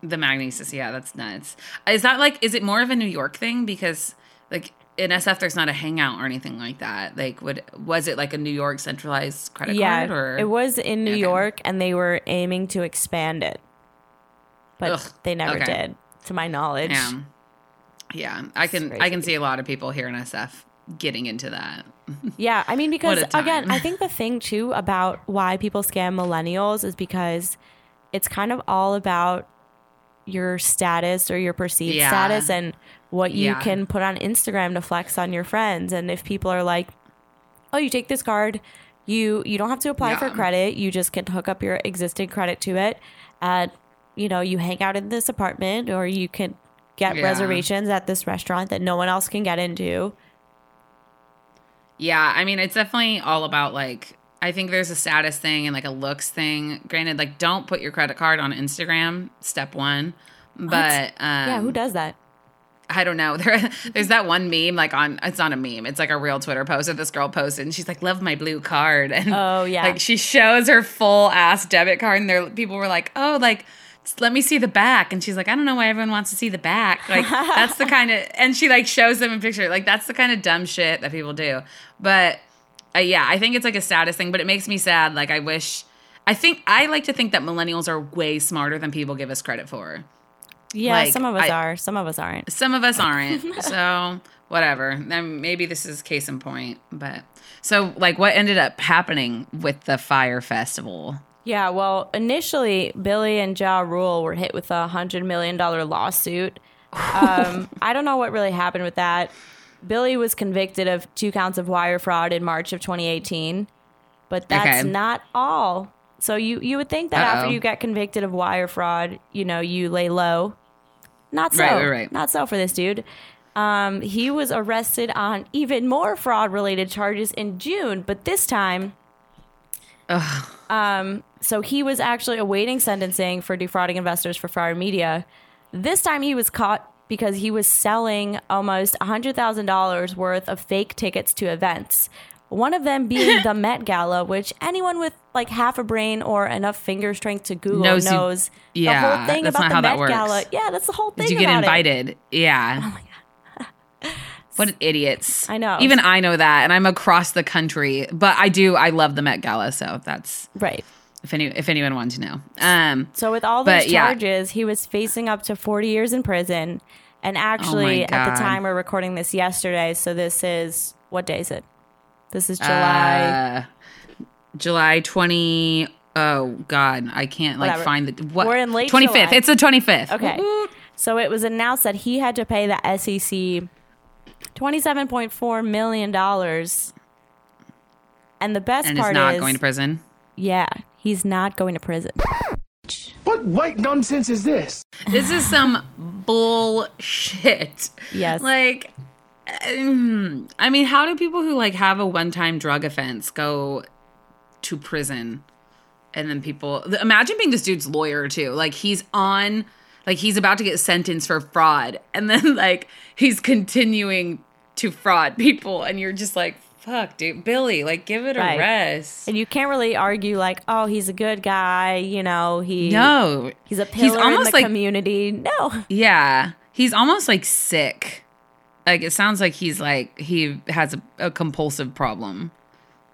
Speaker 10: the Magnises, yeah, that's nuts. Is that like, is it more of a New York thing? Because like in SF, there's not a hangout or anything like that. Like, would was it like a New York centralized credit
Speaker 9: yeah,
Speaker 10: card? Or
Speaker 9: it was in New
Speaker 10: Okay.
Speaker 9: York, and they were aiming to expand it, but
Speaker 10: Ugh,
Speaker 9: they never
Speaker 10: okay.
Speaker 9: did, to my knowledge.
Speaker 10: Yeah, yeah. I can I can see a lot of people here in SF getting into that.
Speaker 9: Yeah, I mean, because again, I think the thing too about why people scam millennials is because it's kind of all about your status or your perceived
Speaker 10: Yeah.
Speaker 9: status and what you
Speaker 10: Yeah.
Speaker 9: can put on Instagram to flex on your friends. And if people are like, "Oh, you take this card, you you don't have to apply for credit. You just can hook up your existing credit to it, and you know you hang out in this apartment, or you can get
Speaker 10: Yeah.
Speaker 9: reservations at this restaurant that no one else can get into."
Speaker 10: Yeah, I mean, it's definitely all about like I think there's a status thing and like a looks thing. Granted, like don't put your credit card on Instagram. Step one. But um,
Speaker 9: yeah, who does that?
Speaker 10: I don't know. There, there's that one meme, like on it's not a meme. It's like a real Twitter post that this girl posted, and she's like, "Love my blue card." And
Speaker 9: Oh, yeah.
Speaker 10: like she shows her full ass debit card, and there people were like, "Oh, like let me see the back," and she's like, "I don't know why everyone wants to see the back." Like that's the kind of, and she like shows them a picture. Like that's the kind of dumb shit that people do. But uh, yeah, I think it's like a status thing, but it makes me sad. Like I wish. I think I like to think that millennials are way smarter than people give us credit for.
Speaker 9: Yeah,
Speaker 10: Like,
Speaker 9: some of us
Speaker 10: I-
Speaker 9: are, some of us aren't.
Speaker 10: Some of us aren't. so whatever. Then maybe this is case in point. But so like what ended up happening with the Fyre Festival?
Speaker 9: Yeah, well, initially Billy and Ja Rule were hit with a hundred million dollar lawsuit. Um, I don't know what really happened with that. Billy was convicted of two counts of wire fraud in March of 2018, but that's
Speaker 10: Okay.
Speaker 9: not all. So you you would think that
Speaker 10: Uh-oh.
Speaker 9: after you get convicted of wire fraud, you know, you lay low. Not so.
Speaker 10: Right, right, right.
Speaker 9: Not so for this dude. Um, he was arrested on even more fraud related charges in June, but this time um, so he was actually awaiting sentencing for defrauding investors for Fyre Media. This time he was caught because he was selling almost $100,000 worth of fake tickets to events. One of them being the Met Gala, which anyone with like half a brain or enough finger strength to Google
Speaker 10: Knows
Speaker 9: knows,
Speaker 10: you-
Speaker 9: the
Speaker 10: yeah,
Speaker 9: whole thing
Speaker 10: that's
Speaker 9: about
Speaker 10: not
Speaker 9: the
Speaker 10: how that
Speaker 9: Met
Speaker 10: works.
Speaker 9: Gala. Yeah, that's the whole thing.
Speaker 10: Did you get
Speaker 9: about it.
Speaker 10: invited? Yeah. Oh my god. What idiots.
Speaker 9: I know.
Speaker 10: Even I know that and I'm across the country, but I do I love the Met Gala, so that's
Speaker 9: Right.
Speaker 10: If any if anyone wants to know. Um
Speaker 9: So with all those
Speaker 10: yeah.
Speaker 9: charges, he was facing up to 40 years in prison. And actually, at
Speaker 10: Oh God.
Speaker 9: the time we're recording this yesterday, so this is what day is it? This is July.
Speaker 10: uh, July 20 Oh God, I can't like
Speaker 9: Whatever.
Speaker 10: find the what
Speaker 9: We're in late
Speaker 10: 25th.
Speaker 9: July.
Speaker 10: It's the 25th.
Speaker 9: okay. So it was announced that he had to pay the SEC $27.4 million. And the best
Speaker 10: And is
Speaker 9: part
Speaker 10: not
Speaker 9: is,
Speaker 10: going to prison.
Speaker 9: yeah, he's not going to prison.
Speaker 6: What white nonsense is this?
Speaker 10: This is some bullshit.
Speaker 9: Yes.
Speaker 10: Like, um, I mean, how do people who like have a one-time drug offense go to prison? And then people imagine being this dude's lawyer too. Like he's on, like he's about to get sentenced for fraud, and then like he's continuing to fraud people, and you're just like, fuck, dude, Billy, like give it
Speaker 9: Right.
Speaker 10: a rest.
Speaker 9: And you can't really argue like, oh, he's a good guy, you know, he
Speaker 10: No,
Speaker 9: he's a pillar in
Speaker 10: almost
Speaker 9: the
Speaker 10: like
Speaker 9: community. No.
Speaker 10: Yeah. He's almost like sick. Like it sounds like he's like he has a, a compulsive problem.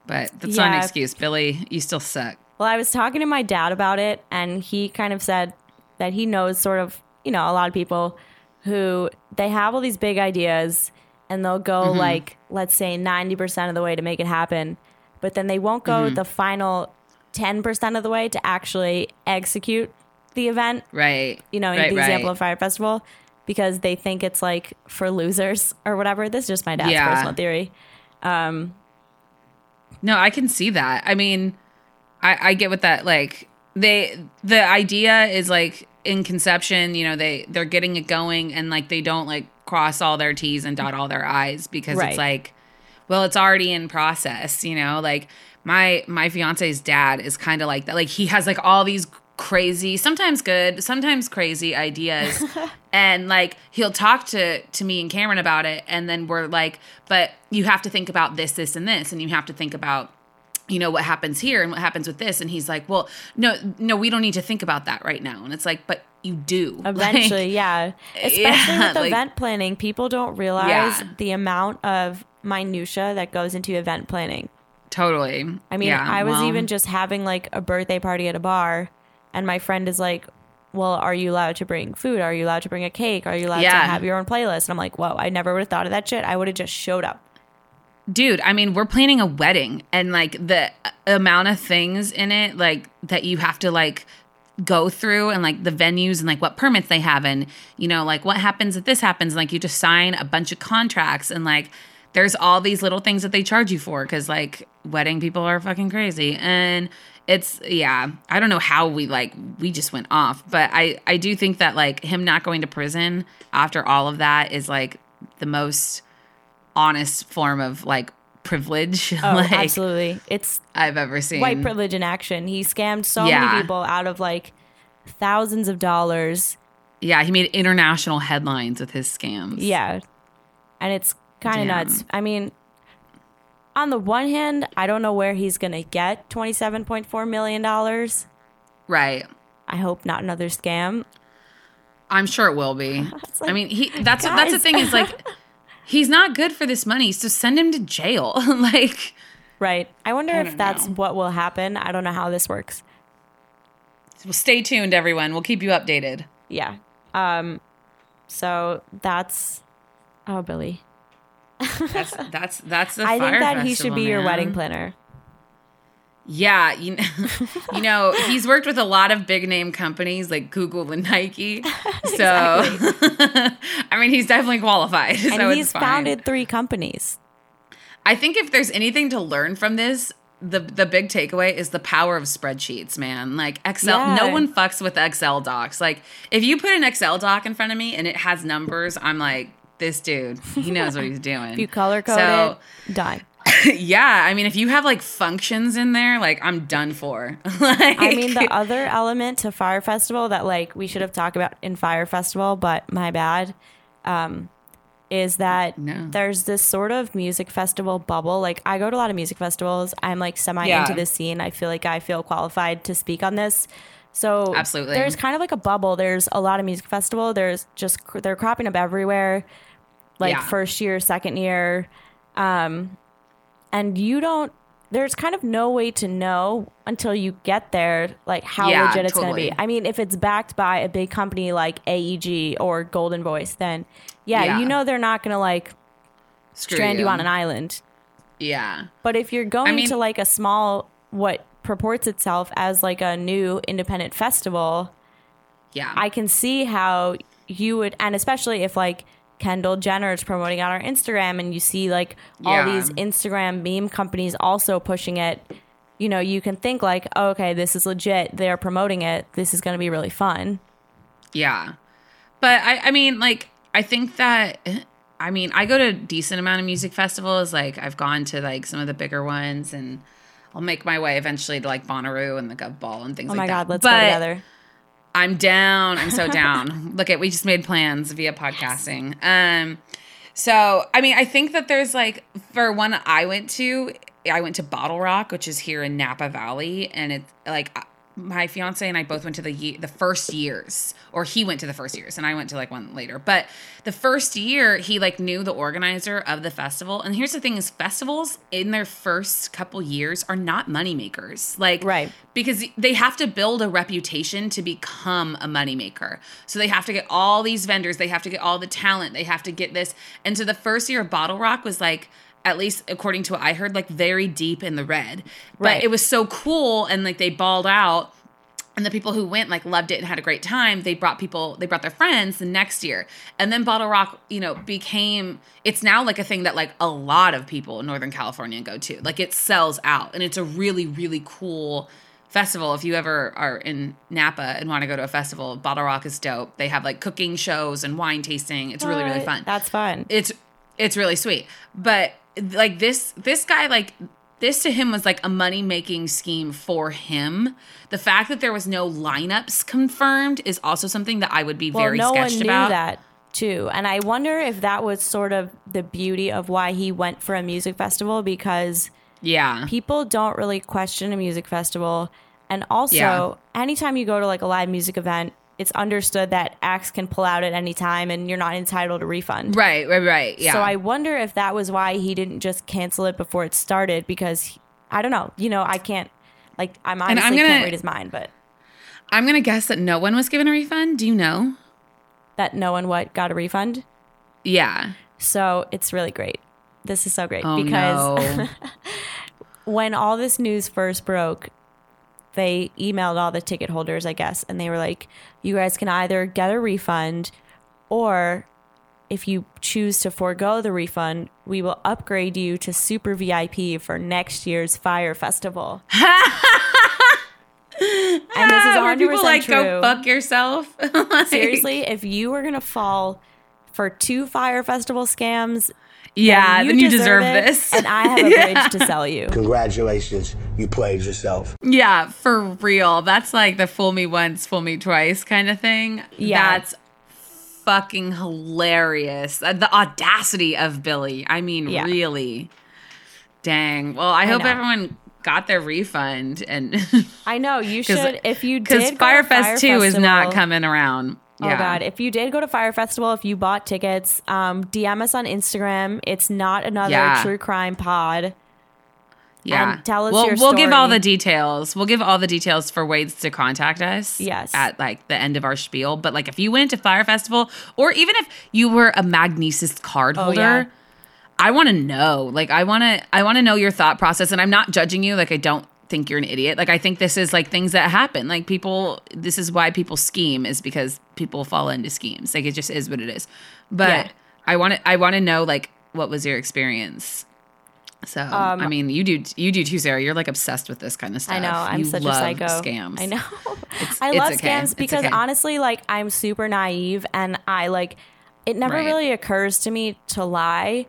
Speaker 10: But that's not an excuse. Billy, you still suck.
Speaker 9: Well, I was talking to my dad about it, and he kind of said that he knows sort of, you know, a lot of people who they have all these big ideas and they'll go
Speaker 10: Mm-hmm.
Speaker 9: like, let's say 90% of the way to make it happen, but then they won't go
Speaker 10: Mm-hmm.
Speaker 9: the final 10% of the way to actually execute the event,
Speaker 10: Right.
Speaker 9: you know, in
Speaker 10: right,
Speaker 9: the example of Fyre Festival, because they think it's like for losers or whatever. This is just my dad's
Speaker 10: Yeah.
Speaker 9: personal theory.
Speaker 10: um No, I can see that. I mean, I, I get what that like they the idea is like in conception, you know, they they're getting it going and like they don't like cross all their T's and dot all their I's because
Speaker 9: Right.
Speaker 10: it's like, well, it's already in process, you know, like my my fiance's dad is kind of like that. Like he has like all these crazy, sometimes good, sometimes crazy ideas. and like he'll talk to to me and Cameron about it and then we're like, but you have to think about this, this and this and you have to think about you know what happens here and what happens with this and he's like well no no we don't need to think about that right now and it's like but you do Like,
Speaker 9: Eventually, yeah. Especially
Speaker 10: yeah,
Speaker 9: with
Speaker 10: like-
Speaker 9: event planning, people don't realize
Speaker 10: Yeah.
Speaker 9: the amount of minutia that goes into event planning.
Speaker 10: totally
Speaker 9: I mean,
Speaker 10: Yeah,
Speaker 9: I was
Speaker 10: well,
Speaker 9: even just having like a birthday party at a bar, and my friend is like, "Well, are you allowed to bring food? Are you allowed to bring a cake? Are you allowed to have your own playlist?" And I'm like, "Whoa, I never would have thought of that shit. I would have just showed up."
Speaker 10: Dude i mean we're planning a wedding and like the amount of things in it like that you have to like go through and like the venues and like what permits they have and you know like what happens if this happens? And like you just sign a bunch of contracts and like there's all these little things that they charge you for because like wedding people are fucking crazy. And it's yeah i don't know how we like we just went off but i i do think that like him not going to prison after all of that is like the most honest form of like privilege
Speaker 9: Oh,
Speaker 10: like
Speaker 9: absolutely. It's
Speaker 10: I've ever seen.
Speaker 9: white privilege in action. He scammed so
Speaker 10: Yeah.
Speaker 9: many people out of like thousands of dollars.
Speaker 10: Yeah, he made international headlines with his scams.
Speaker 9: Yeah. And it's kind of nuts. I mean, on the one hand, I don't know where he's going to get $27.4 million.
Speaker 10: Right.
Speaker 9: I hope not another scam.
Speaker 10: I'm sure it will be.
Speaker 9: like,
Speaker 10: I mean, he that's that's the thing is like he's not good for this money, so send him to jail. like
Speaker 9: Right. I wonder
Speaker 10: I
Speaker 9: if that's
Speaker 10: know.
Speaker 9: what will happen. I don't know how this works.
Speaker 10: well, stay tuned everyone. We'll keep you updated.
Speaker 9: Yeah. Um so that's oh Billy.
Speaker 10: That's that's that's the
Speaker 9: I think that he should be your wedding planner.
Speaker 10: Yeah, you know, you know, he's worked with a lot of big name companies like Google and Nike. So, I mean, he's definitely qualified.
Speaker 9: And
Speaker 10: so
Speaker 9: he's
Speaker 10: it's fine.
Speaker 9: founded three companies.
Speaker 10: I think if there's anything to learn from this, the the big takeaway is the power of spreadsheets, man. Like Excel,
Speaker 9: Yeah.
Speaker 10: no one fucks with Excel docs. Like if you put an Excel doc in front of me and it has numbers, I'm like, this dude, he knows what he's doing.
Speaker 9: If you color code
Speaker 10: So-
Speaker 9: it, done.
Speaker 10: yeah, I mean, if you have like functions in there, like I'm done for. like,
Speaker 9: I mean, the other element to Fyre Festival that like we should have talked about in Fyre Festival, but my bad, um, is that
Speaker 10: No.
Speaker 9: there's this sort of music festival bubble. Like I go to a lot of music festivals. I'm like semi
Speaker 10: Yeah.
Speaker 9: into this scene. I feel like I feel qualified to speak on this. So
Speaker 10: Absolutely.
Speaker 9: there's kind of like a bubble. There's a lot of music festival. There's just they're cropping up everywhere, like
Speaker 10: Yeah.
Speaker 9: first year, second year, um, and you don't. There's kind of no way to know until you get there, like how
Speaker 10: Yeah,
Speaker 9: legit it's going to be. I mean, if it's backed by a big company like AEG or Goldenvoice, then yeah,
Speaker 10: Yeah.
Speaker 9: you know they're not going to like
Speaker 10: Screw
Speaker 9: strand you on an island.
Speaker 10: Yeah.
Speaker 9: But if you're going
Speaker 10: mean-
Speaker 9: to like a small, what purports itself as like a new independent festival,
Speaker 10: Yeah.
Speaker 9: I can see how you would, and especially if like Kendall Jenner is promoting on our Instagram and you see like all
Speaker 10: Yeah.
Speaker 9: these Instagram meme companies also pushing it, you know, you can think like, oh, okay, this is legit. They're promoting it. This is going to be really fun.
Speaker 10: Yeah. But I, I mean, like, I think that, I mean, I go to a decent amount of music festivals. Like, I've gone to like some of the bigger ones and I'll make my way eventually to like Bonnaroo and the Gov Ball and things
Speaker 9: Oh
Speaker 10: like
Speaker 9: my
Speaker 10: that.
Speaker 9: God, let's
Speaker 10: But
Speaker 9: go together.
Speaker 10: I'm down. I'm so down. Look at, we just made plans via podcasting. Um, so, I mean, I think that there's like, for one I went to, I went to BottleRock, which is here in Napa Valley. And it's like, my fiance and I both went to the ye- the first years, or he went to the first years, and I went to like one later. But the first year, he like knew the organizer of the festival. And here's the thing: is festivals in their first couple years are not money makers, like
Speaker 9: Right.
Speaker 10: because they have to build a reputation to become a money maker. So they have to get all these vendors, they have to get all the talent, they have to get this. And so the first year of BottleRock was like, at least according to what I heard, like very deep in the red. But it was so cool and like they balled out. And the people who went like loved it and had a great time. They brought people, they brought their friends the next year. And then BottleRock, you know, became it's now like a thing that like a lot of people in Northern California go to. Like it sells out and it's a really, really cool festival. If you ever are in Napa and want to go to a festival, BottleRock is dope. They have like cooking shows and wine tasting. It's really, really fun.
Speaker 9: That's fun.
Speaker 10: It's it's really sweet. But like this this guy like this to him was like a money making scheme for him. The fact that there was no lineups confirmed is also something that I would be
Speaker 9: well,
Speaker 10: very
Speaker 9: no one knew
Speaker 10: about.
Speaker 9: that too, and I wonder if that was sort of the beauty of why he went for a music festival because
Speaker 10: Yeah.
Speaker 9: people don't really question a music festival, and also
Speaker 10: Yeah.
Speaker 9: anytime you go to like a live music event, it's understood that acts can pull out at any time, and you're not entitled to refund.
Speaker 10: Right, right, right. Yeah.
Speaker 9: So I wonder if that was why he didn't just cancel it before it started because he- I don't know. You know, I can't like I'm
Speaker 10: And
Speaker 9: honestly
Speaker 10: I'm gonna-
Speaker 9: can't read his mind, but
Speaker 10: I'm gonna guess that no one was given a refund. Do you know?
Speaker 9: that no one what got a refund.
Speaker 10: Yeah.
Speaker 9: So it's really great. This is so great
Speaker 10: Oh
Speaker 9: because
Speaker 10: no.
Speaker 9: when all this news first broke, they emailed all the ticket holders, I guess, and they were like, you guys can either get a refund or if you choose to forego the refund, we will upgrade you to super VIP for next year's Fyre Festival. and this is ah, 100%
Speaker 10: Where people like
Speaker 9: true.
Speaker 10: go fuck yourself. Like-
Speaker 9: Seriously, if you were going to fall for two Fyre Festival scams,
Speaker 10: Yeah, then you deserve
Speaker 9: it,
Speaker 10: this.
Speaker 9: And I have a bridge to sell you.
Speaker 6: Congratulations, you played yourself.
Speaker 10: Yeah, for real. That's like the fool me once, fool me twice kind of thing.
Speaker 9: Yeah.
Speaker 10: That's fucking hilarious. Uh, The audacity of Billy. I mean,
Speaker 9: Yeah.
Speaker 10: really. Dang. Well, I,
Speaker 9: I
Speaker 10: hope
Speaker 9: know.
Speaker 10: everyone got their refund and
Speaker 9: I know you should. If you
Speaker 10: because
Speaker 9: did, go to
Speaker 10: Firefest
Speaker 9: Fyre
Speaker 10: 2 is not coming around.
Speaker 9: Oh God! If you did go to Fyre Festival, if you bought tickets, um, DM us on Instagram. It's not another
Speaker 10: Yeah.
Speaker 9: true crime pod.
Speaker 10: Yeah.
Speaker 9: and tell us
Speaker 10: we'll, We'll give all the details. We'll give all the details for ways to contact us.
Speaker 9: Yes.
Speaker 10: At like the end of our spiel. But like if you went to Fyre Festival or even if you were a Magnises card
Speaker 9: Oh,
Speaker 10: holder,
Speaker 9: yeah.
Speaker 10: I want to know. Like I want to I want to know your thought process and I'm not judging you like I don't think you're an idiot. Like I think this is like things that happen. Like people this is why people scheme is because people fall into schemes. Like it just is what it is. But
Speaker 9: Yeah.
Speaker 10: I want to I want to know like what was your experience? So
Speaker 9: Um,
Speaker 10: I mean, you do you do too, Sarah. You're like obsessed with this kind of stuff.
Speaker 9: I know I'm
Speaker 10: You
Speaker 9: such a
Speaker 10: love
Speaker 9: psycho.
Speaker 10: Scams.
Speaker 9: I know.
Speaker 10: It's-
Speaker 9: I
Speaker 10: it's
Speaker 9: love
Speaker 10: okay.
Speaker 9: scams because
Speaker 10: okay.
Speaker 9: honestly, like I'm super naive and I like it never
Speaker 10: Right.
Speaker 9: really occurs to me to lie.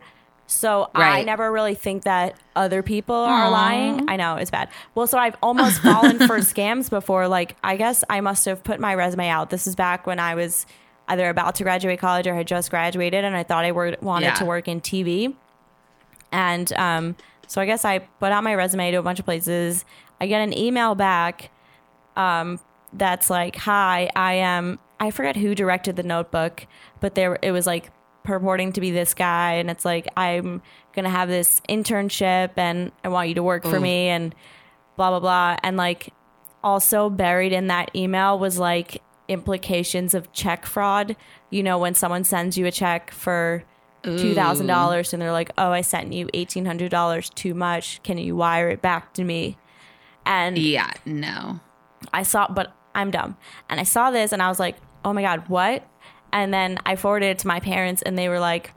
Speaker 9: So I never really think that other people are lying. I know it's bad. Well, so I've almost fallen for scams before. Like I guess I must have put my resume out. This is back when I was either about to graduate college or had just graduated, and I thought I wor- wanted
Speaker 10: Yeah.
Speaker 9: to work in TV. And um, so I guess I put out my resume to a bunch of places. I get an email back um, that's like, "Hi, I am." I forget who directed the Notebook, but there it was like purporting to be this guy, and it's like, "I'm gonna have this internship, and I want you to work for mm. me," and blah blah blah, and like also buried in that email was like implications of check fraud. You know, when someone sends you a check for two thousand dollars and they're like, "Oh, I sent you eighteen hundred dollars too much. Can you wire it back to me?" And
Speaker 10: Yeah, no.
Speaker 9: I saw, but I'm dumb, and I saw this and I was like, "Oh my god, what?" And then I forwarded it to my parents, and they were like,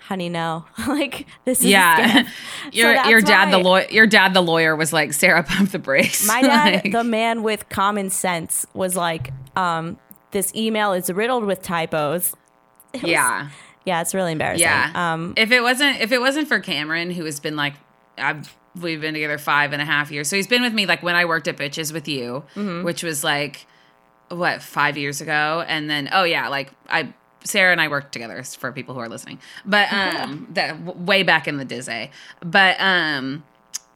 Speaker 9: "Honey, no, like this is
Speaker 10: Yeah,
Speaker 9: scam."
Speaker 10: your
Speaker 9: that's
Speaker 10: your dad the lawyer. Your dad the lawyer was like, Sarah, pump the brakes.
Speaker 9: My dad,
Speaker 10: Like,
Speaker 9: the man with common sense, was like, um, "This email is riddled with typos." It was-
Speaker 10: yeah,
Speaker 9: yeah, it's really embarrassing.
Speaker 10: yeah.
Speaker 9: Um,
Speaker 10: if it wasn't if it wasn't for Cameron, who has been like, I've we've been together five and a half years, so he's been with me like when I worked at Bitches with you,
Speaker 9: Mm-hmm.
Speaker 10: which was like what five years ago, and then oh yeah, like I. Sarah and I worked together for people who are listening, but um, that w- way back in the Dizzy. But um,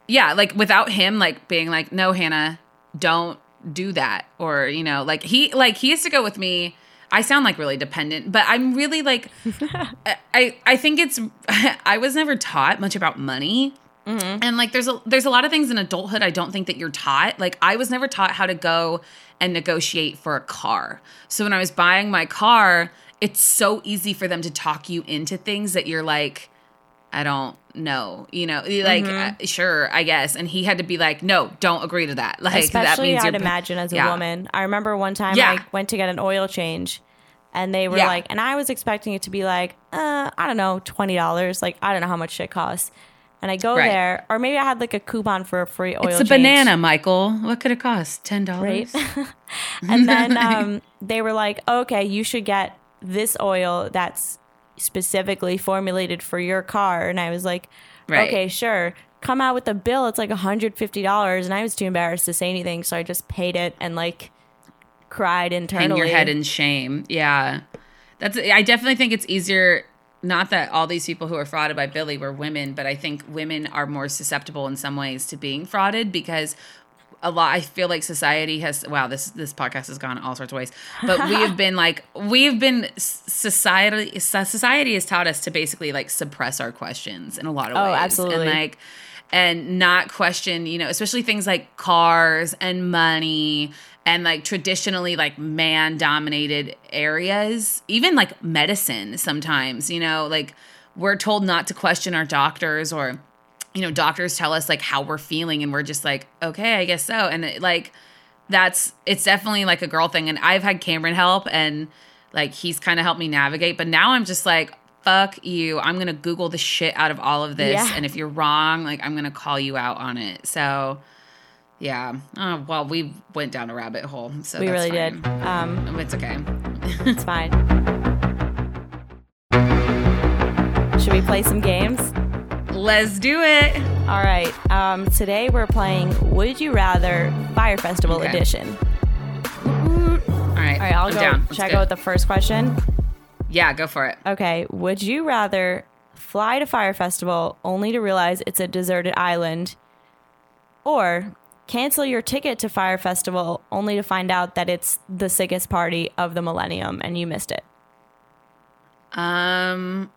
Speaker 10: yeah, like without him, like being like, no, Hannah, don't do that or you know like he like he has to go with me i sound like really dependent but i'm really like i i think it's i was never taught much about money and like there's a there's a lot of things in adulthood i don't think that you're taught like i was never taught how to go and negotiate for a car so when i was buying my car it's so easy for them to talk you into things that you're like I don't know, you know, like uh, sure, I guess. And he had to be like, no, don't agree to that. Like that
Speaker 9: Especially,
Speaker 10: means
Speaker 9: I'd
Speaker 10: you're
Speaker 9: imagine as a
Speaker 10: Yeah.
Speaker 9: woman. I remember one time
Speaker 10: Yeah.
Speaker 9: I went to get an oil change, and they were
Speaker 10: Yeah.
Speaker 9: like, and I was expecting it to be like, uh, I don't know, twenty dollars. Like I don't know how much shit costs. And I go
Speaker 10: Right.
Speaker 9: there, or maybe I had like a coupon for a free oil.
Speaker 10: It's a
Speaker 9: change.
Speaker 10: banana, Michael. What could it cost? Ten dollars.
Speaker 9: Right. and then um, they were like, okay, you should get this oil that's specifically formulated for your car. And I was like,
Speaker 10: Right.
Speaker 9: okay, sure. Come out with the bill. It's like $150. And I was too embarrassed to say anything. So I just paid it and like cried internally.
Speaker 10: Hang your head in shame. Yeah, that's. I definitely think it's easier. Not that all these people who are frauded by Billy were women, but I think women are more susceptible in some ways to being frauded because a lot I feel like society has wow this this podcast has gone all sorts of ways but we have been like we've been society society has taught us to basically like suppress our questions in a lot of
Speaker 9: Oh,
Speaker 10: ways
Speaker 9: absolutely.
Speaker 10: and like and not question you know especially things like cars and money and like traditionally like man dominated areas even like medicine sometimes you know? Like we're told not to question our doctors or you know doctors tell us like how we're feeling and we're just like okay i guess so. And it, like that's it's definitely like a girl thing and i've had cameron help and like he's kind of helped me navigate but now i'm just like fuck you. I'm gonna google the shit out of all of this
Speaker 9: Yeah.
Speaker 10: and if you're wrong like i'm gonna call you out on it. So yeah oh, well we went down a rabbit hole so
Speaker 9: we really
Speaker 10: fine.
Speaker 9: did. Um,
Speaker 10: it's okay
Speaker 9: it's fine. Should we play some games?
Speaker 10: let's do it
Speaker 9: All right. Um, today we're playing Would You Rather Fyre Festival
Speaker 10: Okay.
Speaker 9: Edition.
Speaker 10: all right
Speaker 9: All right, I'll
Speaker 10: I'm
Speaker 9: go.
Speaker 10: down. Let's
Speaker 9: Should I go with the first question?
Speaker 10: yeah go for it
Speaker 9: Okay. Would you rather fly to Fyre Festival only to realize it's a deserted island, or cancel your ticket to Fyre Festival only to find out that it's the sickest party of the millennium and you missed it?
Speaker 10: Um,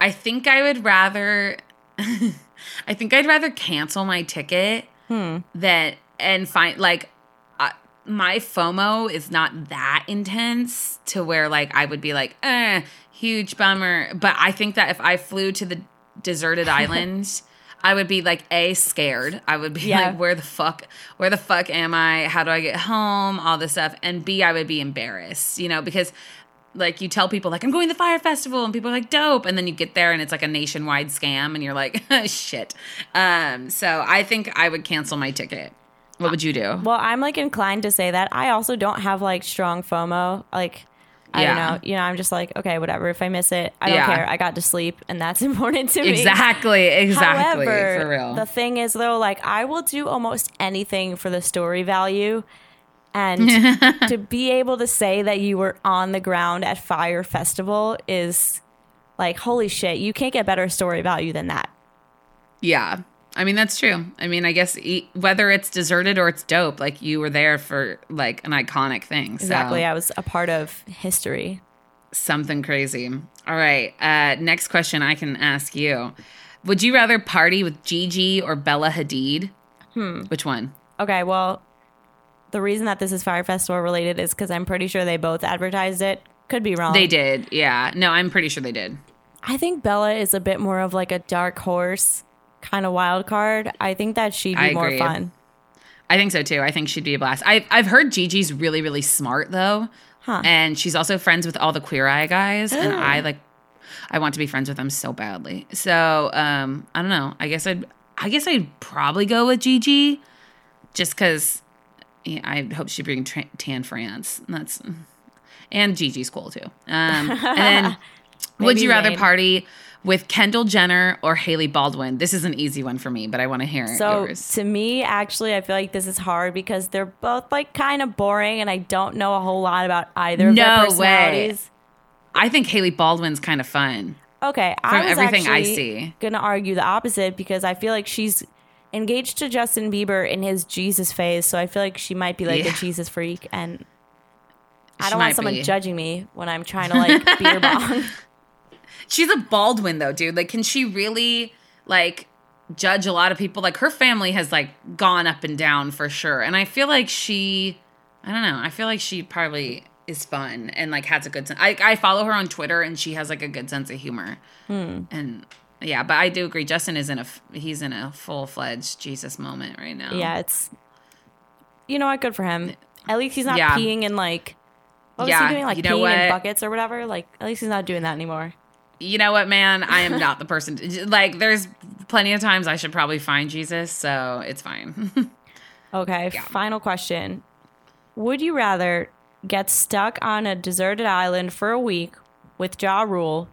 Speaker 10: I think I would rather. I think I'd rather cancel my ticket than and find like uh, my FOMO is not that intense to where like I would be like, eh, huge bummer. But I think that if I flew to the deserted island. I would be like a scared. I would be
Speaker 9: Yeah.
Speaker 10: like, where the fuck, where the fuck am I? How do I get home? All this stuff. And B, I would be embarrassed, you know, because like you tell people like I'm going to the Fyre Festival and people are like dope and then you get there and it's like a nationwide scam and you're like shit. Um so I think I would cancel my ticket. What would you do?
Speaker 9: Well, I'm like inclined to say that. I also don't have like strong FOMO. Like, I
Speaker 10: Yeah.
Speaker 9: don't know. You know, I'm just like, okay, whatever. If I miss it, I don't
Speaker 10: Yeah.
Speaker 9: care. I got to sleep, and that's important to me.
Speaker 10: Exactly, exactly.
Speaker 9: However,
Speaker 10: for real.
Speaker 9: the thing is, though, like I will do almost anything for the story value. And to be able to say that you were on the ground at Fyre Festival is like, holy shit, you can't get better story value than that.
Speaker 10: yeah. I mean that's true. I mean I guess e- whether it's deserted or it's dope, like you were there for like an iconic thing. So.
Speaker 9: Exactly. I was a part of history.
Speaker 10: Something crazy. All right. Uh, next question I can ask you. Would you rather party with Gigi or Bella Hadid?
Speaker 9: Hmm.
Speaker 10: Which one?
Speaker 9: Okay, well, the reason that this is Fyre Festival related is because I'm pretty sure they both advertised it. Could be wrong.
Speaker 10: They did. Yeah. No, I'm pretty sure they did.
Speaker 9: I think Bella is a bit more of like a dark horse kind of wild card. I think that she'd be more fun.
Speaker 10: I think so too. I think she'd be a blast. I, I've heard Gigi's really, really smart though.
Speaker 9: Huh.
Speaker 10: And she's also friends with all the queer eye guys. And I like, I want to be friends with them so badly. So, um, I don't know. I guess I'd, I guess I'd probably go with Gigi just because yeah, I hope she brings tra- Tan France. And that's, and Gigi's cool too. Um, and then would you rather party with Kendall Jenner or Hailey Baldwin? This is an easy one for me, but I want to hear
Speaker 9: So
Speaker 10: yours.
Speaker 9: to me, actually, I feel like this is hard because they're both like kind of boring, and I don't know a whole lot about either of
Speaker 10: No
Speaker 9: their
Speaker 10: way. I think Hailey Baldwin's kind of fun.
Speaker 9: Okay,
Speaker 10: From
Speaker 9: I was
Speaker 10: everything I see.
Speaker 9: gonna argue the opposite because I feel like she's engaged to Justin Bieber in his Jesus phase, so I feel like she might be like
Speaker 10: Yeah.
Speaker 9: a Jesus freak, and I
Speaker 10: She
Speaker 9: don't want someone
Speaker 10: be.
Speaker 9: judging me when I'm trying to like beer bong.
Speaker 10: She's a Baldwin though, dude. Like, can she really like judge a lot of people? Like, her family has like gone up and down for sure, and I feel like she, I don't know, I feel like she probably is fun and like has a good sense. I I follow her on Twitter and she has like a good sense of humor,
Speaker 9: Hmm.
Speaker 10: and yeah, but I do agree. Justin is in a he's in a full fledged Jesus moment right now.
Speaker 9: Yeah, it's you know what, good for him. At least he's not
Speaker 10: Yeah.
Speaker 9: peeing in like what was
Speaker 10: Yeah,
Speaker 9: he doing? Like
Speaker 10: you know
Speaker 9: peeing in buckets or whatever. Like at least he's not doing that anymore.
Speaker 10: You know what, man? I am not the person. To, like, there's plenty of times I should probably find Jesus, so it's fine.
Speaker 9: Okay, final question. Would you rather get stuck on a deserted island for a week with Ja Rule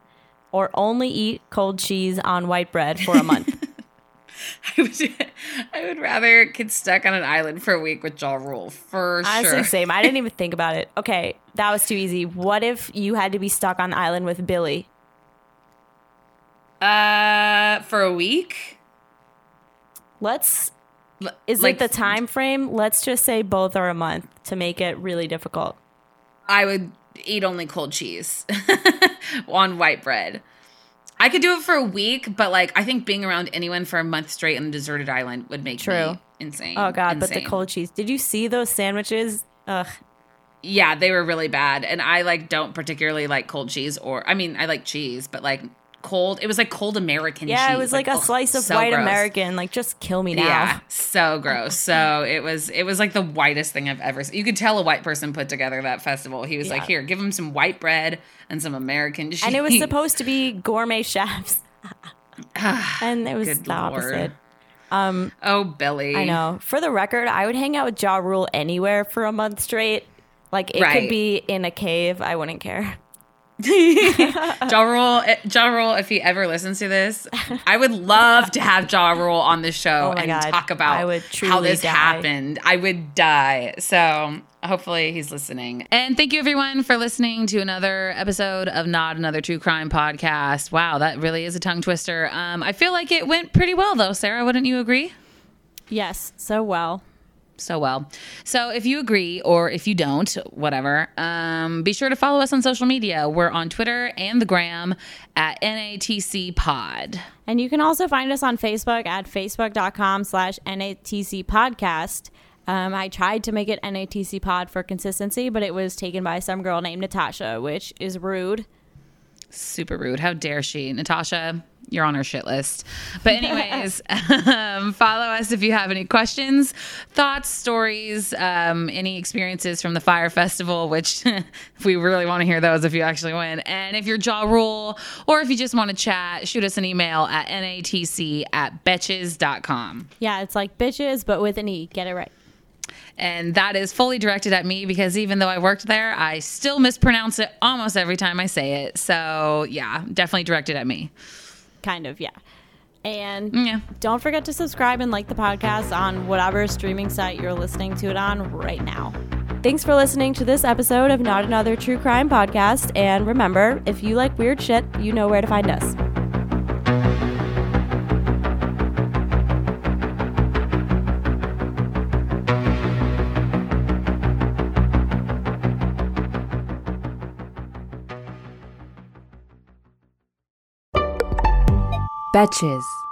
Speaker 9: or only eat cold cheese on white bread for a month?
Speaker 10: I would, I would rather get stuck on an island for a week with Ja Rule for
Speaker 9: Honestly,
Speaker 10: sure.
Speaker 9: same. I didn't even think about it. Okay, that was too easy. What if you had to be stuck on the island with Billy?
Speaker 10: Uh, for a week.
Speaker 9: Let's. Is
Speaker 10: like,
Speaker 9: it the time frame? Let's just say both are a month to make it really difficult.
Speaker 10: I would eat only cold cheese on white bread. I could do it for a week, but like I think being around anyone for a month straight on a deserted island would make
Speaker 9: True.
Speaker 10: me insane.
Speaker 9: Oh god, but the cold cheese. Did you see those sandwiches? Ugh.
Speaker 10: Yeah, they were really bad. And I like don't particularly like cold cheese or I mean, I like cheese, but like cold it was like cold American
Speaker 9: Yeah,
Speaker 10: cheese.
Speaker 9: it was like, a
Speaker 10: ugh,
Speaker 9: slice of
Speaker 10: so
Speaker 9: white
Speaker 10: gross.
Speaker 9: American. Like just kill me now.
Speaker 10: Yeah, so gross. So it was it was like the whitest thing I've ever seen. You could tell a white person put together that festival. He was like, "Here, give him some white bread and some American cheese."
Speaker 9: And it was supposed to be gourmet chefs. and it was
Speaker 10: Good
Speaker 9: the opposite.
Speaker 10: Lord. Um, oh, Billy.
Speaker 9: I know. For the record, I would hang out with Ja Rule anywhere for a month straight. Like it
Speaker 10: Right.
Speaker 9: could be in a cave. I wouldn't care.
Speaker 10: Ja Rule, eh, Ja Rule, if he ever listens to this, I would love to have Ja Rule on the show
Speaker 9: Oh
Speaker 10: and
Speaker 9: God.
Speaker 10: talk about
Speaker 9: I would
Speaker 10: how this
Speaker 9: die.
Speaker 10: happened. I would die. So hopefully he's listening. And thank you everyone for listening to another episode of Not Another True Crime podcast. Wow, that really is a tongue twister. Um, I feel like it went pretty well though, Sarah. Wouldn't you agree?
Speaker 9: Yes, so well.
Speaker 10: So well. So if you agree or if you don't, whatever, um, be sure to follow us on social media. We're on Twitter and the gram at NATC Pod.
Speaker 9: And you can also find us on Facebook at facebook.com slash NATC podcast. Um, I tried to make it NATC pod for consistency, but it was taken by some girl named Natasha, which is rude.
Speaker 10: Super rude. How dare she? Natasha, you're on our shit list. But, anyways, um, follow us if you have any questions, thoughts, stories, um, any experiences from the Fyre Festival, which we really want to hear those if you actually win. And if you're Ja Rule or if you just want to chat, shoot us an email at natc at betches.com.
Speaker 9: Yeah, it's like bitches, but with an E. Get it right.
Speaker 10: And that is fully directed at me because even though I worked there, I still mispronounce it almost every time I say it. So, yeah, definitely directed at me.
Speaker 9: Kind of, yeah. And
Speaker 10: Yeah.
Speaker 9: don't forget to subscribe and like the podcast on whatever streaming site you're listening to it on right now. Thanks for listening to this episode of Not Another True Crime Podcast. And remember, if you like weird shit, you know where to find us.
Speaker 7: Betches.